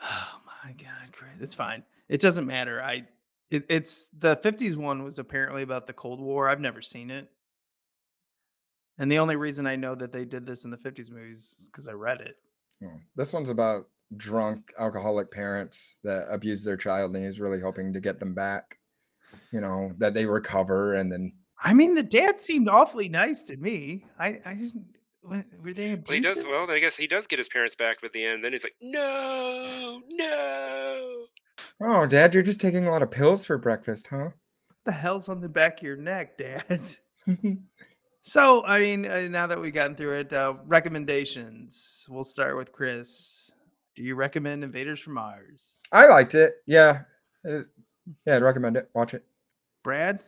S1: Oh my god, Chris. It's fine. It doesn't matter. I it, it's the 50s one was apparently about the Cold War. I've never seen it. And the only reason I know that they did this in the 50s movies is because I read it.
S3: Oh, This one's about drunk alcoholic parents that abuse their child, and he's really hoping to get them back. You know that they recover, and then
S1: I mean, the dad seemed awfully nice to me. I I didn't were they
S2: Well, he does.
S1: abusive?
S2: Well, I guess he does get his parents back at the end. Then he's like, no, no.
S3: oh, Dad, you're just taking a lot of pills for breakfast, huh?
S1: What the hell's on the back of your neck, dad? So, I mean, uh, now that we've gotten through it, uh, recommendations. We'll start with Chris. Do you recommend Invaders from Mars?
S3: I liked it. Yeah, It- yeah, I'd recommend it. Watch it.
S1: Brad?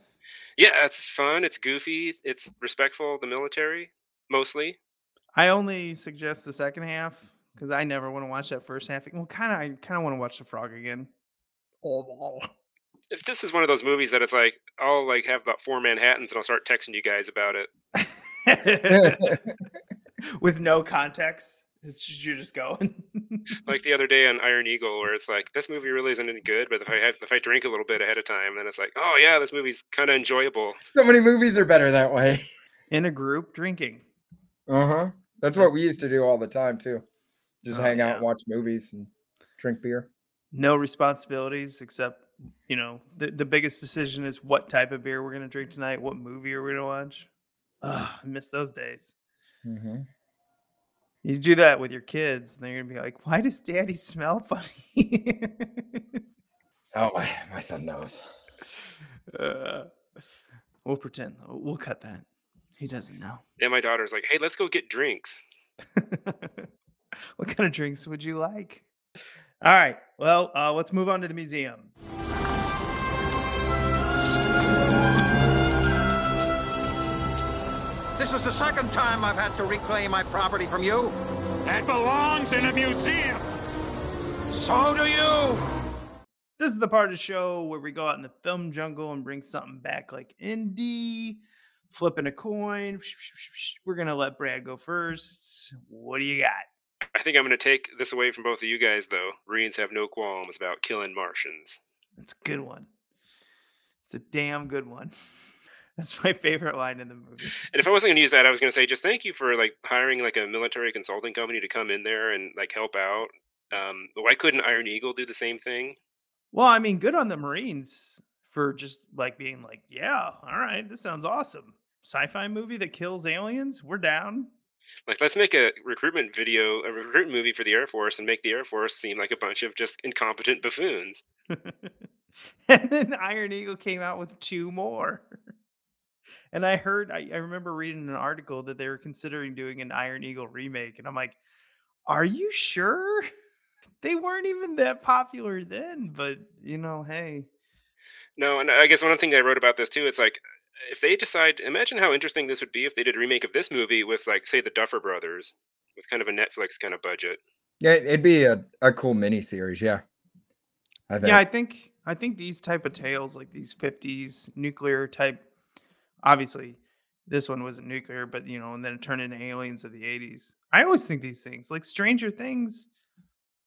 S2: Yeah, it's fun. It's goofy. It's respectful of the military, mostly.
S1: I only suggest the second half because I never want to watch that first half. Well, kind of, I kind of want to watch the frog again.
S2: If this is one of those movies that it's like, I'll like have about four Manhattans and I'll start texting you guys about it.
S1: With no context, it's just, you're just going.
S2: Like the other day on Iron Eagle, where it's like, this movie really isn't any good, but if I have, if I drink a little bit ahead of time, then it's like, oh yeah, this movie's kind of enjoyable.
S3: So many movies are better that way.
S1: In a group drinking.
S3: Uh huh. That's what we used to do all the time too. Just
S1: Oh,
S3: hang out,
S1: yeah.
S3: and watch movies, and drink beer.
S1: No responsibilities except, you know, the, the biggest decision is what type of beer we're going to drink tonight, what movie are we going to watch. Ugh, I miss those days.
S3: Mm-hmm.
S1: You do that with your kids, and they're gonna be like, "Why does Daddy smell funny?"
S3: Oh, my, my son knows.
S1: uh, we'll pretend. We'll cut that. He doesn't know.
S2: And my daughter's like, hey, let's go get drinks.
S1: what kind of drinks would you like? All right. Well, uh, let's move on to the museum.
S8: This is the second time I've had to reclaim my property from you.
S6: That belongs in a museum.
S8: So do you.
S1: This is the part of the show where we go out in the film jungle and bring something back, like indie, flipping a coin. We're gonna let Brad go first. What do you got?
S2: I think I'm going to take this away from both of you guys, though. Marines have no qualms about killing Martians.
S1: That's a good one. It's a damn good one. That's my favorite line in the movie.
S2: And if I wasn't going to use that, I was going to say just thank you for like hiring like a military consulting company to come in there and like help out. Um, why couldn't Iron Eagle do the same thing?
S1: Well, I mean, good on the Marines for just like being like, yeah, all right, this sounds awesome. Sci-fi movie that kills aliens, we're down.
S2: Like, let's make a recruitment video, a recruitment movie for the Air Force, and make the Air Force seem like a bunch of just incompetent buffoons.
S1: and then Iron Eagle came out with two more. And I heard, I, I remember reading an article that they were considering doing an Iron Eagle remake. And I'm like, are you sure? They weren't even that popular then, but you know, hey.
S2: No, and I guess one thing I wrote about this too, it's like if they decide, imagine how interesting this would be if they did a remake of this movie with like, say, the Duffer Brothers, with kind of a Netflix kind of budget.
S3: Yeah, it'd be a, a cool mini series. Yeah. I think.
S1: Yeah, I think I think these type of tales, like these 50s nuclear type, obviously this one wasn't nuclear, but you know, and then it turned into aliens of the 80s. I always think these things, like Stranger Things,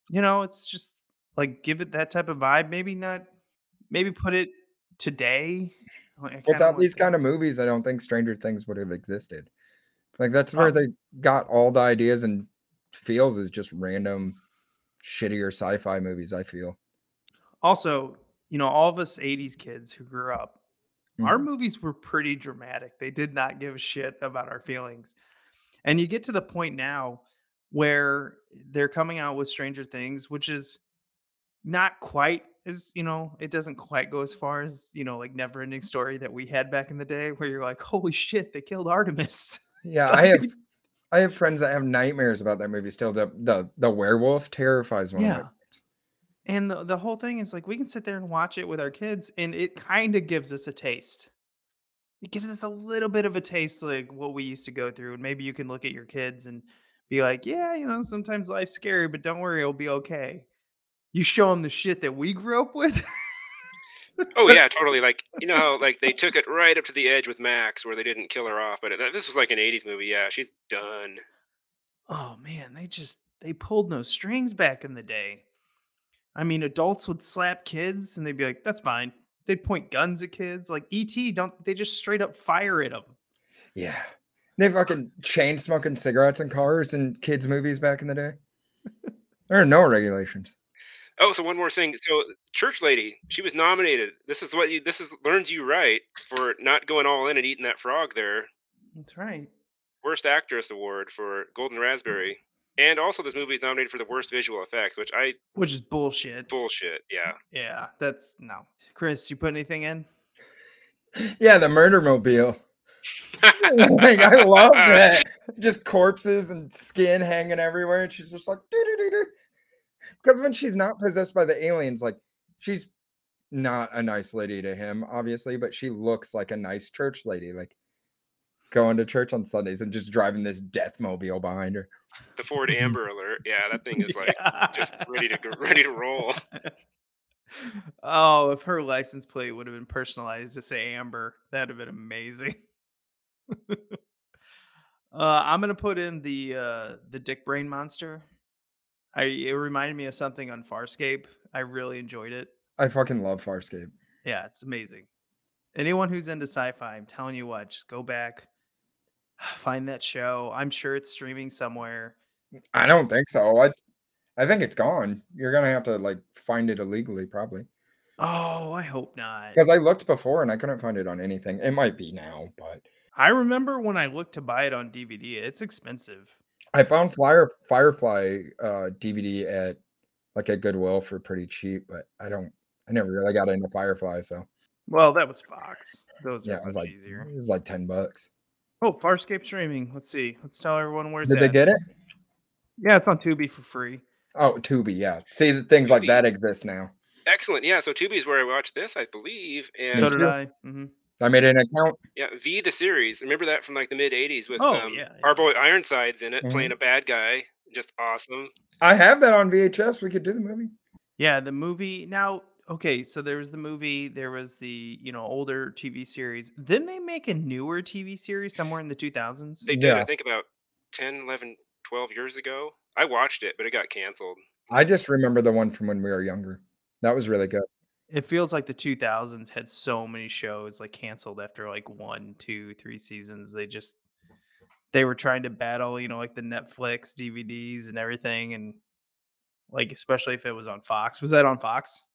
S1: you know, it's just like give it that type of vibe. Maybe not, maybe put it today. Like,
S3: Without these kind of movies, I don't think Stranger Things would have existed. Like that's
S1: Oh.
S3: where they got all the ideas and feels is just random shittier sci-fi movies, I feel.
S1: Also, you know, all of us 80s kids who grew up, our
S3: Mhm.
S1: movies were pretty dramatic. They did not give a shit about our feelings. And you get to the point now where they're coming out with Stranger Things, which is not quite as, you know, it doesn't quite go as far as, you know, like never ending story that we had back in the day where you're like, holy shit, they killed Artemis.
S3: Yeah, I have I have friends that have nightmares about that movie still. The the the werewolf terrifies one of
S1: Yeah.
S3: my
S1: And the, the whole thing is like we can sit there and watch it with our kids, and it kind of gives us a taste. It gives us a little bit of a taste like what we used to go through. And maybe you can look at your kids and be like, yeah, you know, sometimes life's scary, but don't worry, it'll be okay. You show them the shit that we grew up with.
S2: Oh yeah, totally. Like you know, how, like they took it right up to the edge with Max, where they didn't kill her off. But it, this was like an '80s movie. Yeah, she's done.
S1: Oh man, they just they pulled no strings back in the day. I mean, adults would slap kids and they'd be like, "That's fine." They'd point guns at kids. Like ET, don't they just straight up fire at them?
S3: Yeah. They fucking chain smoking cigarettes in cars in kids' movies back in the day. there are no regulations.
S2: Oh, so one more thing. So Church Lady, she was nominated. This is what you this is learns you right for not going all in and eating that frog there.
S1: That's right.
S2: Worst Actress Award for Golden Raspberry. And also this movie is nominated for the worst visual effects, which I
S1: Which is bullshit.
S2: bullshit. Yeah.
S1: Yeah, that's no. Chris, you put anything in?
S3: Yeah, the murder mobile. like, I love that. Just corpses and skin hanging everywhere. And she's just like, because when she's not possessed by the aliens, like, she's not a nice lady to him, obviously, but she looks like a nice church lady. Like, going to church on Sundays and just driving this death mobile behind her.
S2: The Ford Amber Alert. Yeah, that thing is like just ready to go, ready to roll.
S1: Oh, if her license plate would have been personalized to say Amber, that'd have been amazing. uh, I'm gonna put in the uh, the Dick Brain Monster. I it reminded me of something on Farscape. I really enjoyed it.
S3: I fucking love Farscape.
S1: Yeah, it's amazing. Anyone who's into sci-fi, I'm telling you what, just go back, find that show. I'm sure it's streaming somewhere.
S3: I don't think so. I I think it's gone. You're gonna have to like find it illegally, probably.
S1: Oh, I hope not.
S3: Because I looked before and I couldn't find it on anything. It might be now, but
S1: I remember when I looked to buy it on DVD. It's expensive.
S3: I found Flyer Firefly uh, DVD at like a Goodwill for pretty cheap, but I don't. I never really got into Firefly, so
S1: Well, that was Fox. Those
S3: yeah,
S1: are
S3: it was
S1: much
S3: like
S1: easier.
S3: it was like ten bucks.
S1: Oh, Farscape streaming. Let's see. Let's tell everyone where it's
S3: Did they get it?
S1: Yeah, it's on Tubi for free.
S3: Oh, Tubi, yeah. See, the things like that exist now.
S2: Excellent. Yeah, so Tubi is where I watched this, I believe. And
S1: So did
S3: too.
S1: I. hmm
S3: I made an account.
S2: yeah, V the series. Remember that from like the mid '80s with
S1: Oh,
S2: um,
S1: yeah,
S2: our boy Ironsides in it,
S3: Mhm.
S2: playing a bad guy. Just awesome.
S3: I have that on VHS. We could do the movie.
S1: Yeah, the movie. Now, okay, so there was the movie. There was the you know older TV series. Then they make a newer TV series somewhere in the 2000s.
S2: They did, I think, about 10, 11, 12 years ago. I watched it, but it got canceled.
S3: I just remember the one from when we were younger. That was really good.
S1: It feels like the 2000s had so many shows like canceled after like one, two, three seasons. They just they were trying to battle, you know, like the Netflix DVDs and everything, and like especially if it was on Fox. Was that on Fox?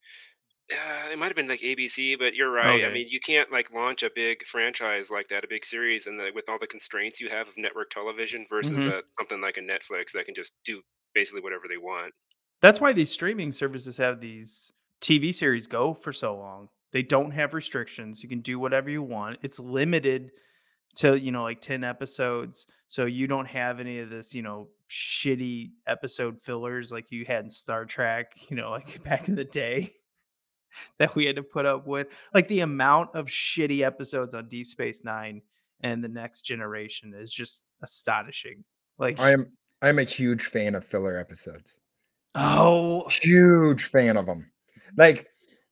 S2: Uh, it might have been like ABC, but you're right. I
S1: Okay.
S2: mean, you can't like launch a big franchise like that, a big series, and the, with all the constraints you have of network television versus uh something like a Netflix that can just do basically whatever they want.
S1: That's why these streaming services have these TV series go for so long. They don't have restrictions. You can do whatever you want. It's limited to, you know, like 10 episodes. So you don't have any of this, you know, shitty episode fillers like you had in Star Trek, you know, like back in the day that we had to put up with. Like the amount of shitty episodes on Deep Space Nine and the next generation is just astonishing. Like,
S3: I am I am a huge fan of filler episodes.
S1: oh,
S3: Huge fan of them. Like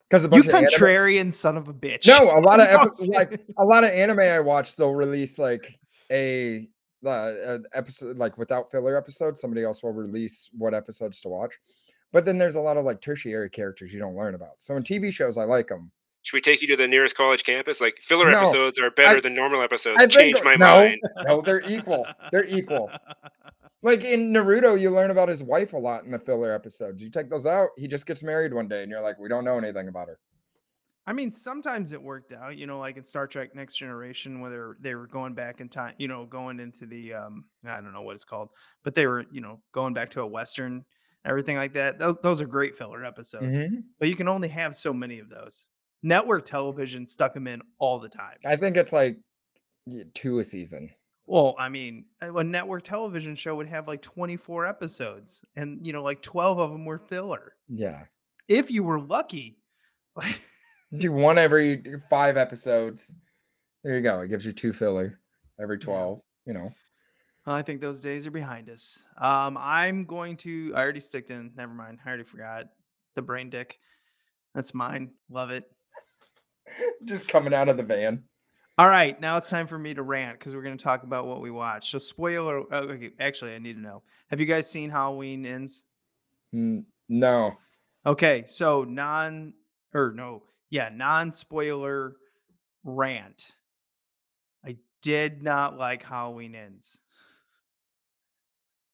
S3: because a
S1: you
S3: of anime-
S1: contrarian son of a bitch.
S3: No, a lot of
S1: I'm
S3: epi- like a lot of anime I watch. They'll release like a uh, an episode like without filler episodes. Somebody else will release what episodes to watch. But then there's a lot of like tertiary characters you don't learn about. So in TV shows, I like them.
S2: Should we take you to the nearest college campus? Like filler
S3: No,
S2: episodes are better
S3: I-
S2: than normal episodes.
S3: I think
S2: Change my
S3: no,
S2: mind.
S3: no, they're equal. They're equal. Like in Naruto, you learn about his wife a lot in the filler episodes. You take those out, he just gets married one day, and you're like, we don't know anything about her.
S1: I mean, sometimes it worked out, you know, like in Star Trek Next Generation, where they were going back in time, you know, going into the um, I don't know what it's called, but they were, you know, going back to a Western, everything like that. Those those are great filler episodes,
S3: Mhm.
S1: but you can only have so many of those. Network television stuck them in all the time.
S3: I think it's like two a season.
S1: Well, I mean, a a network television show would have like 24 episodes, and you know, like 12 of them were filler.
S3: Yeah.
S1: If you were lucky, like
S3: Do one every five episodes. There you go. It gives you two filler every 12, you know.
S1: I think those days are behind us. Um, I'm going to. I already sticked in. Never mind. I already forgot the brain dick. That's mine. Love it.
S3: Just coming out of the van.
S1: All right, now it's time for me to rant because we're going to talk about what we watched. So, spoiler. oh, Okay, actually, I need to know. Have you guys seen Halloween Ends?
S3: Mm, No.
S1: Okay, so non or no, yeah, non spoiler rant. I did not like Halloween Ends.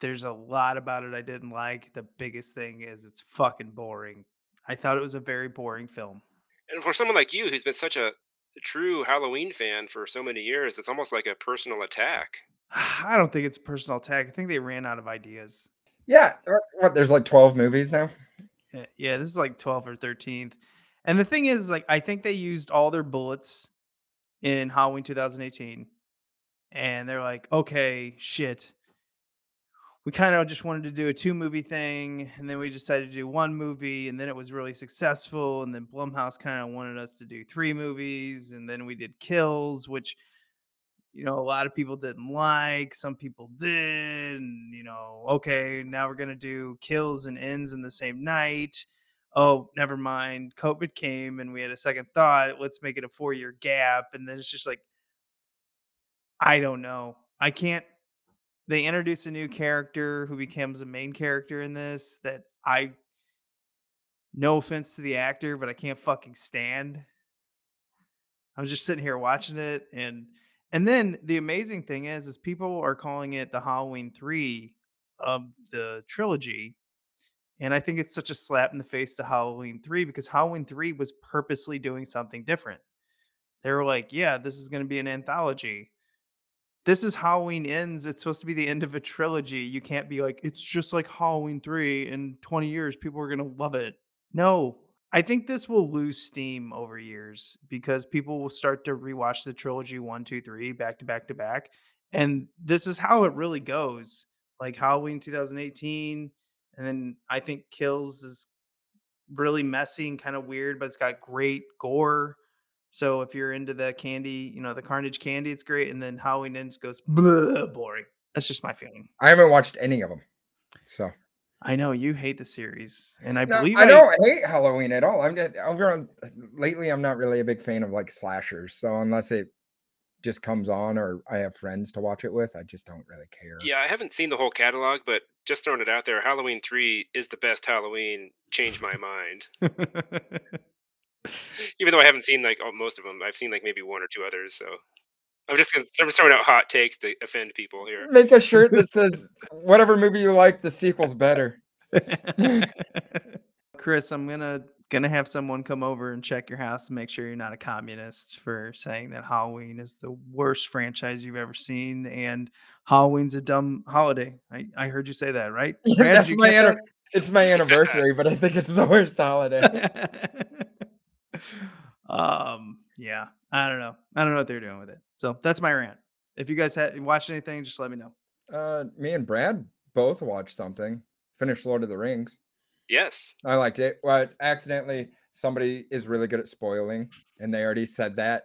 S1: There's a lot about it I didn't like. The biggest thing is it's fucking boring. I thought it was a very boring film.
S2: And for someone like you who's been such a true Halloween fan for so many years, it's almost like a personal attack.
S1: I don't think it's a personal attack. I think they ran out of ideas.
S3: Yeah. What? There's like 12 movies now.
S1: Yeah, yeah, this is like 12 or 13th. And the thing is, like, I think they used all their bullets in Halloween 2018. And they're like, okay, shit. We kind of just wanted to do a two movie thing. And then we decided to do one movie. And then it was really successful. And then Blumhouse kind of wanted us to do three movies. And then we did Kills, which, you know, a lot of people didn't like. Some people did. And, you know, okay, now we're going to do Kills and Ends in the same night oh, never mind. COVID came and we had a second thought. Let's make it a four year gap. And then it's just like, I don't know. I can't. They introduce a new character who becomes a main character in this that I, no offense to the actor, but I can't fucking stand. I was just sitting here watching it and and then the amazing thing is is people are calling it the Halloween 3 of the trilogy and I think it's such a slap in the face to Halloween 3 because Halloween 3 was purposely doing something different. They were like, yeah, this is going to be an anthology. This is Halloween Ends. It's supposed to be the end of a trilogy. You can't be like, it's just like Halloween 3. In 20 years, people are going to love it. No, I think this will lose steam over years because people will start to rewatch the trilogy one, two, three, back to back to back. And this is how it really goes. Like Halloween 2018, and then I think Kills is really messy and kind of weird, but it's got great gore. So if you're into the candy, you know, the Carnage candy, it's great. And then Halloween Ends goes "Bleh," boring. That's just my feeling.
S3: I haven't watched any of them. So
S1: I know you hate the series, and I
S3: No,
S1: believe
S3: I don't hate Halloween at all. I'm just, over on, lately. I'm not really a big fan of like slashers. So unless it just comes on or I have friends to watch it with, I just don't really care.
S2: Yeah, I haven't seen the whole catalog, but just throwing it out there, Halloween 3 is the best Halloween. Changed my mind. Even though I haven't seen like all, most of them, I've seen like maybe one or two others. So I'm just gonna, I'm just throwing out hot takes to offend people here.
S3: Make a shirt that says whatever movie you like, the sequel's better.
S1: Chris, I'm gonna gonna have someone come over and check your house and make sure you're not a communist for saying that Halloween is the worst franchise you've ever seen and Halloween's a dumb holiday. I, I heard you say that, right?
S3: Yeah,
S1: Brad,
S3: that's my
S1: catch
S3: anni- it's my anniversary, but I think it's the worst holiday.
S1: That? um, yeah, I don't know. I don't know what they're doing with it. So that's my rant. If you guys had watched anything, just let me know.
S3: Uh, me and Brad both watched something. Finished Lord of the Rings.
S2: Yes.
S3: I liked it. But accidentally, somebody is really good at spoiling, and they already said that.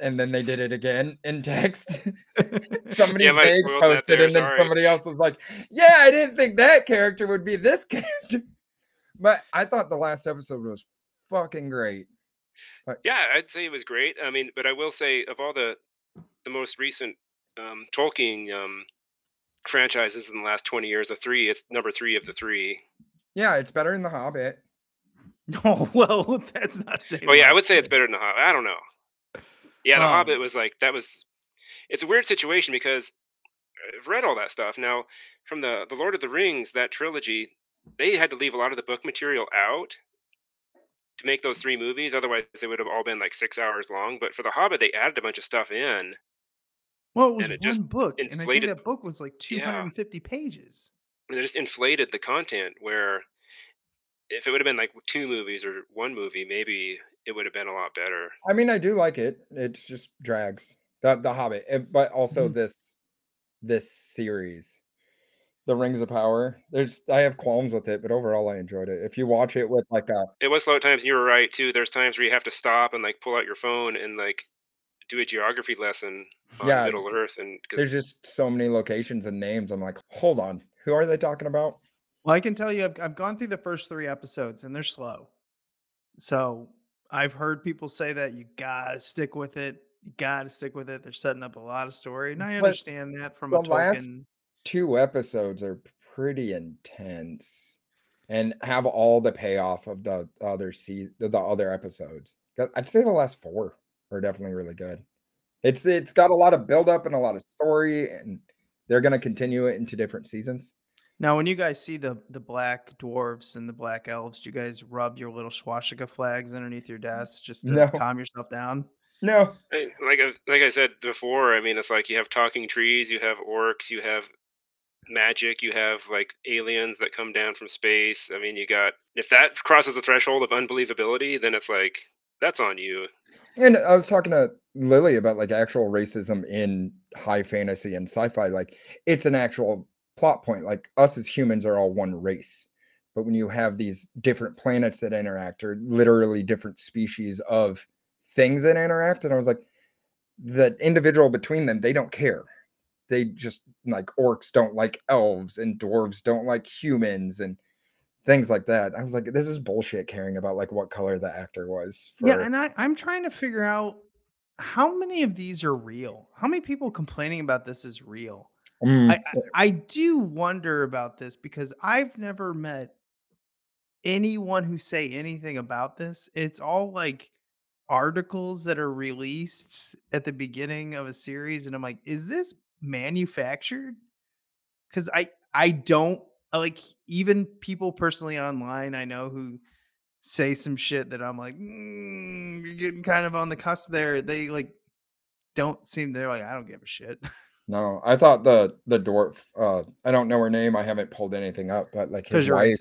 S3: And then they did it again in text. somebody
S2: Yeah, might
S3: big posted, and then
S2: sorry.
S3: somebody else was like, "Yeah, I didn't think that character would be this character." But I thought the last episode was fucking great.
S2: Yeah, I'd say it was great. I mean, but I will say of all the the most recent um, Tolkien um, franchises in the last 20 years, the three, it's number three of the three.
S3: Yeah, it's better in The Hobbit.
S1: Oh well, that's not saying.
S2: Oh yeah, I would say it's better than the Hobbit. I don't know. Yeah, the
S1: Um,
S2: Hobbit was like that was. It's a weird situation because I've read all that stuff now from the the Lord of the Rings that trilogy. They had to leave a lot of the book material out to make those three movies. Otherwise, they would have all been like six hours long. But for the Hobbit, they added a bunch of stuff in.
S1: Well, it was
S2: it
S1: one
S2: just
S1: book, and I think that book was like
S2: Yeah.
S1: 250 pages.
S2: and they just inflated the content where if it would have been like two movies or one movie maybe it would have been a lot better
S3: I mean, I do like it. It's just drags the the Hobbit, eh, but also
S1: Mhm.
S3: this this series, The Rings of Power. There's I have qualms with it, but overall I enjoyed it. If you watch it with like a
S2: it was slow at times you were right too there's times where you have to stop and like pull out your phone and like do a geography lesson on
S3: Yeah,
S2: middle
S3: it's-
S2: earth and 'cause-
S3: there's just so many locations and names. I'm like, hold on, who are they talking about?
S1: Well, I can tell you, I've, I've gone through the first three episodes, and they're slow. So I've heard people say that you gotta stick with it. You gotta stick with it. They're setting up a lot of story, and mm, I
S3: But
S1: understand that from
S3: the
S1: a
S3: last
S1: token.
S3: Two episodes are pretty intense and have all the payoff of the other season, the other episodes. 'Cause I'd say the last four are definitely really good. It's it's got a lot of buildup and a lot of story, and they're gonna continue it into different seasons.
S1: Now, when you guys see the the black dwarves and the black elves, do you guys rub your little swastika flags underneath your desk just to
S3: No.
S1: calm yourself down?
S3: No.
S2: I- Like I, like I said before, I mean, it's like you have talking trees, you have orcs, you have magic, you have like aliens that come down from space. I mean, you got if that crosses the threshold of unbelievability, then it's like that's on you.
S3: And I was talking to Lily about like actual racism in high fantasy and sci-fi. Like it's an actual plot point. Like us as humans are all one race. But when you have these different planets that interact, or literally different species of things that interact, and I was like, the individual between them, they don't care. They just like orcs don't like elves, and dwarves don't like humans, and things like that. I was like, this is bullshit caring about like what color the actor was.
S1: Yeah, and I, I'm trying to figure out how many of these are real. How many people complaining about this is real?
S3: Mm,
S1: I, I I do wonder about this because I've never met anyone who say anything about this. It's all like articles that are released at the beginning of a series, and I'm like, is this manufactured? Because I I don't like even people personally online I know who say some shit that I'm like, "Mm, you're getting kind of on the cusp there. They like don't seem they're like, I don't give a shit.
S3: No, I thought the the dwarf. Uh, I don't know her name. I haven't pulled anything up, but like his wife.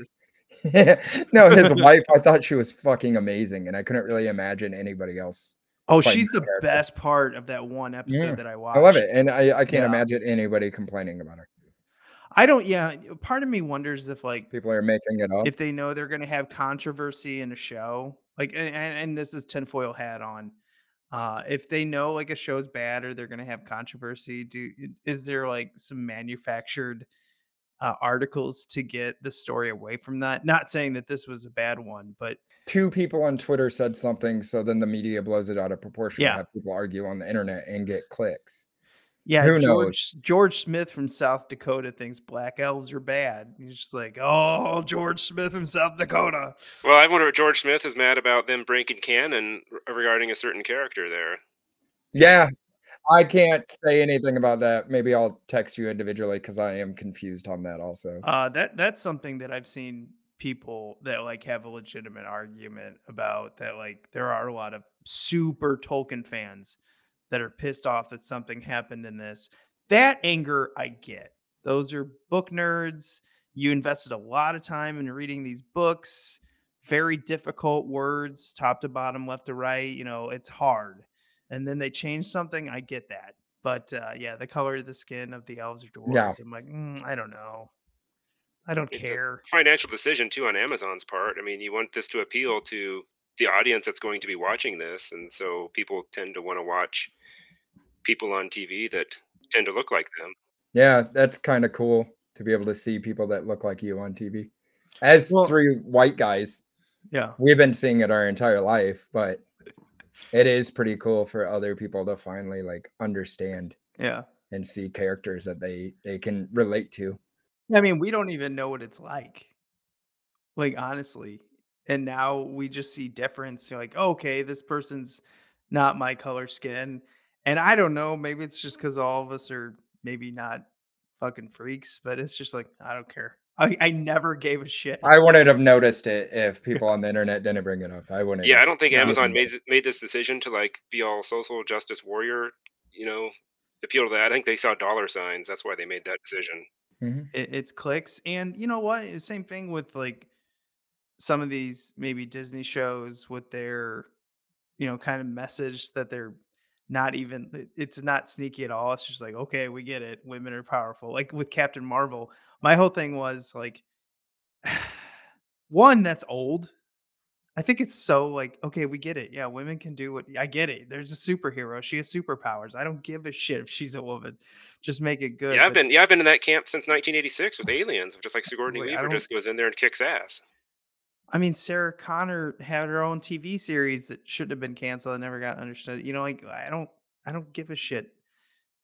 S3: no, his wife. I thought she was fucking amazing, and I couldn't really imagine anybody else.
S1: Oh, she's the
S3: character.
S1: best part of that one episode
S3: Yeah,
S1: that I watched.
S3: I love it, and I I can't
S1: Yeah.
S3: imagine anybody complaining about her.
S1: I don't. Yeah, part of me wonders if like
S3: People are making it up.
S1: if they know they're going to have controversy in a show, like, and, and this is tinfoil hat on. Uh, if they know like a show's bad or they're going to have controversy, do is there like some manufactured uh, articles to get the story away from that? Not saying that this was a bad one, but
S3: Two people on Twitter said something, so then the media blows it out of proportion.
S1: Yeah.
S3: Have people argue on the internet and get clicks.
S1: Yeah,
S3: Who knows?
S1: George George Smith from South Dakota thinks black elves are bad. He's just like, oh, George Smith from South Dakota.
S2: Well, I wonder what George Smith is mad about them breaking canon regarding a certain character there.
S3: Yeah, I can't say anything about that. Maybe I'll text you individually because I am confused on that also.
S1: Uh, that that's something that I've seen people that like have a legitimate argument about. That like there are a lot of super Tolkien fans that are pissed off that something happened in this. That anger I get. Those are book nerds. You invested a lot of time in reading these books. Very difficult words, top to bottom, left to right. You know, it's hard. And then they change something. I get that. But uh, yeah, the color of the skin of the elves or dwarves.
S3: Yeah.
S1: I'm like, mm, I don't know. I don't
S2: It's a
S1: care.
S2: financial decision too on Amazon's part. I mean, you want this to appeal to the audience that's going to be watching this, and so people tend to want to watch people on TV that tend to look like them.
S3: Yeah, that's kind of cool to be able to see people that look like you on TV. As
S1: Well-
S3: three white guys,
S1: Yeah.
S3: we've been seeing it our entire life, but it is pretty cool for other people to finally like understand
S1: Yeah.
S3: and see characters that they they can relate to.
S1: I mean, we don't even know what it's like. Like, honestly. And now we just see difference. You're like, okay, this person's not my color skin. And I don't know, maybe it's just because all of us are maybe not fucking freaks, but it's just like, I don't care. I, I never gave a shit.
S3: I wouldn't have noticed it if people on the internet didn't bring it up. I wouldn't.
S2: Yeah, I don't think Amazon made this- made this decision to like be all social justice warrior. You know, appeal to that. I think they saw dollar signs. That's why they made that decision.
S3: Mhm.
S1: it, it's clicks and you know what? Same thing with like some of these maybe disney shows with their you know kind of message that they're not even it's not sneaky at all. It's just like okay we get it. Women are powerful. Like with captain marvel my whole thing was like one that's old i think it's so like okay we get it yeah women can do what i get it there's a superhero she has superpowers i don't give a shit if she's a woman just make it good
S2: yeah, I've
S1: but-
S2: been yeah I've been in that camp since 1986 with aliens. Just like Sigourney
S1: like, I
S2: Weaver just goes in there and kicks ass.
S1: I mean, Sarah Connor had her own TV series that shouldn't have been canceled and never got understood. You know, like I don't I don't give a shit.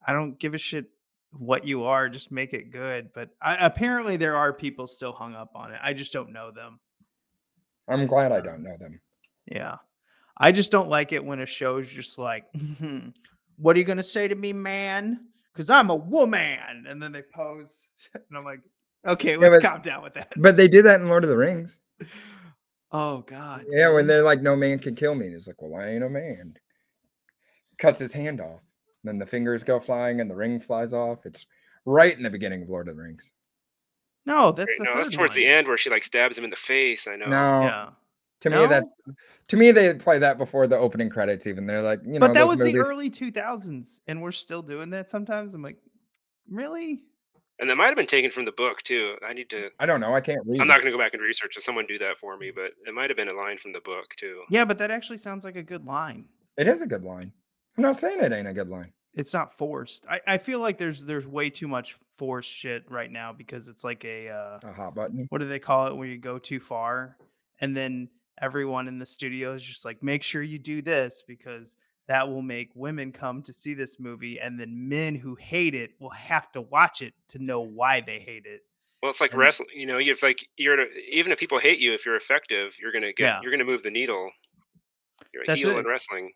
S1: I don't give a shit what you are, just make it good. But I, apparently there are people still hung up on it. I just don't know them.
S3: I'm glad I don't know them.
S1: Yeah. I just don't like it when a show's just like, "Mhm. what are you going to say to me, man? Because I'm a woman. And then they pose. And I'm like, okay, let's
S3: but-
S1: calm down with that.
S3: But they did that in Lord of the Rings.
S1: oh, God.
S3: Yeah, when they're like, no man can kill me. And he's like, well, I ain't a man. Cuts his hand off. And Then the fingers go flying and the ring flies off. It's right in the beginning of Lord of the Rings.
S1: No, that's the
S2: no, that's
S1: third
S2: towards the end where she like stabs him in the face. I know.
S3: No.
S1: Yeah.
S3: To
S1: No?
S3: me, that's to me they play that before the opening credits. Even they're like, you know,
S1: but that was
S3: movies-
S1: the early 2000s, and we're still doing that sometimes. I'm like, really?
S2: And that might have been taken from the book too. I need to.
S3: I don't know. I can't read.
S2: I'm not going to go back and research. it. Someone do that for me, but it might have been a line from the book too.
S1: Yeah, but that actually sounds like a good line.
S3: It is a good line. I'm not saying it ain't a good line.
S1: It's not forced. I, I feel like there's there's way too much forced shit right now because it's like a uh,
S3: A hot button.
S1: what do they call it when you go too far and then everyone in the studio is just like make sure you do this because that will make women come to see this movie and then men who hate it will have to watch it to know why they hate it
S2: Well, it's like
S1: And-
S2: wrestling. You know, you've like you're even if people hate you, if you're effective, you're gonna get
S1: Yeah.
S2: you're gonna move the needle. You're a
S1: That's
S2: heel
S1: it.
S2: in wrestling.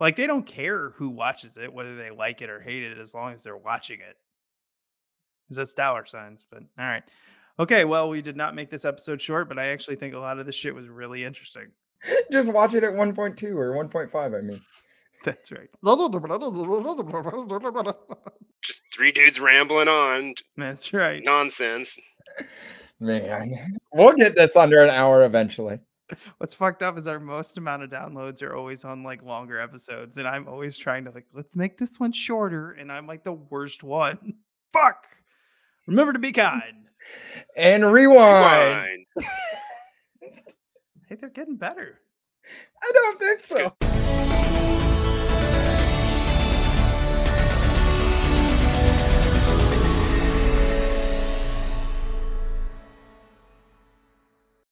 S1: Like they don't care who watches it whether they like it or hate it as long as they're watching it 'Cause that's dollar signs but all right okay well we did not make this episode short but i actually think a lot of this shit was really interesting
S3: Just watch it at 1.2 or 1.5. I mean,
S1: that's right
S2: Just three dudes rambling on
S1: that's right
S2: nonsense.
S3: man, we'll get this under an hour eventually.
S1: What's fucked up is our most amount of downloads are always on like longer episodes, and I'm always trying to like, let's make this one shorter, and I'm like the worst one. Fuck. Remember to be mm. kind.
S3: And rewind.
S2: Fine.
S1: Hey, they're getting better.
S3: I don't think so.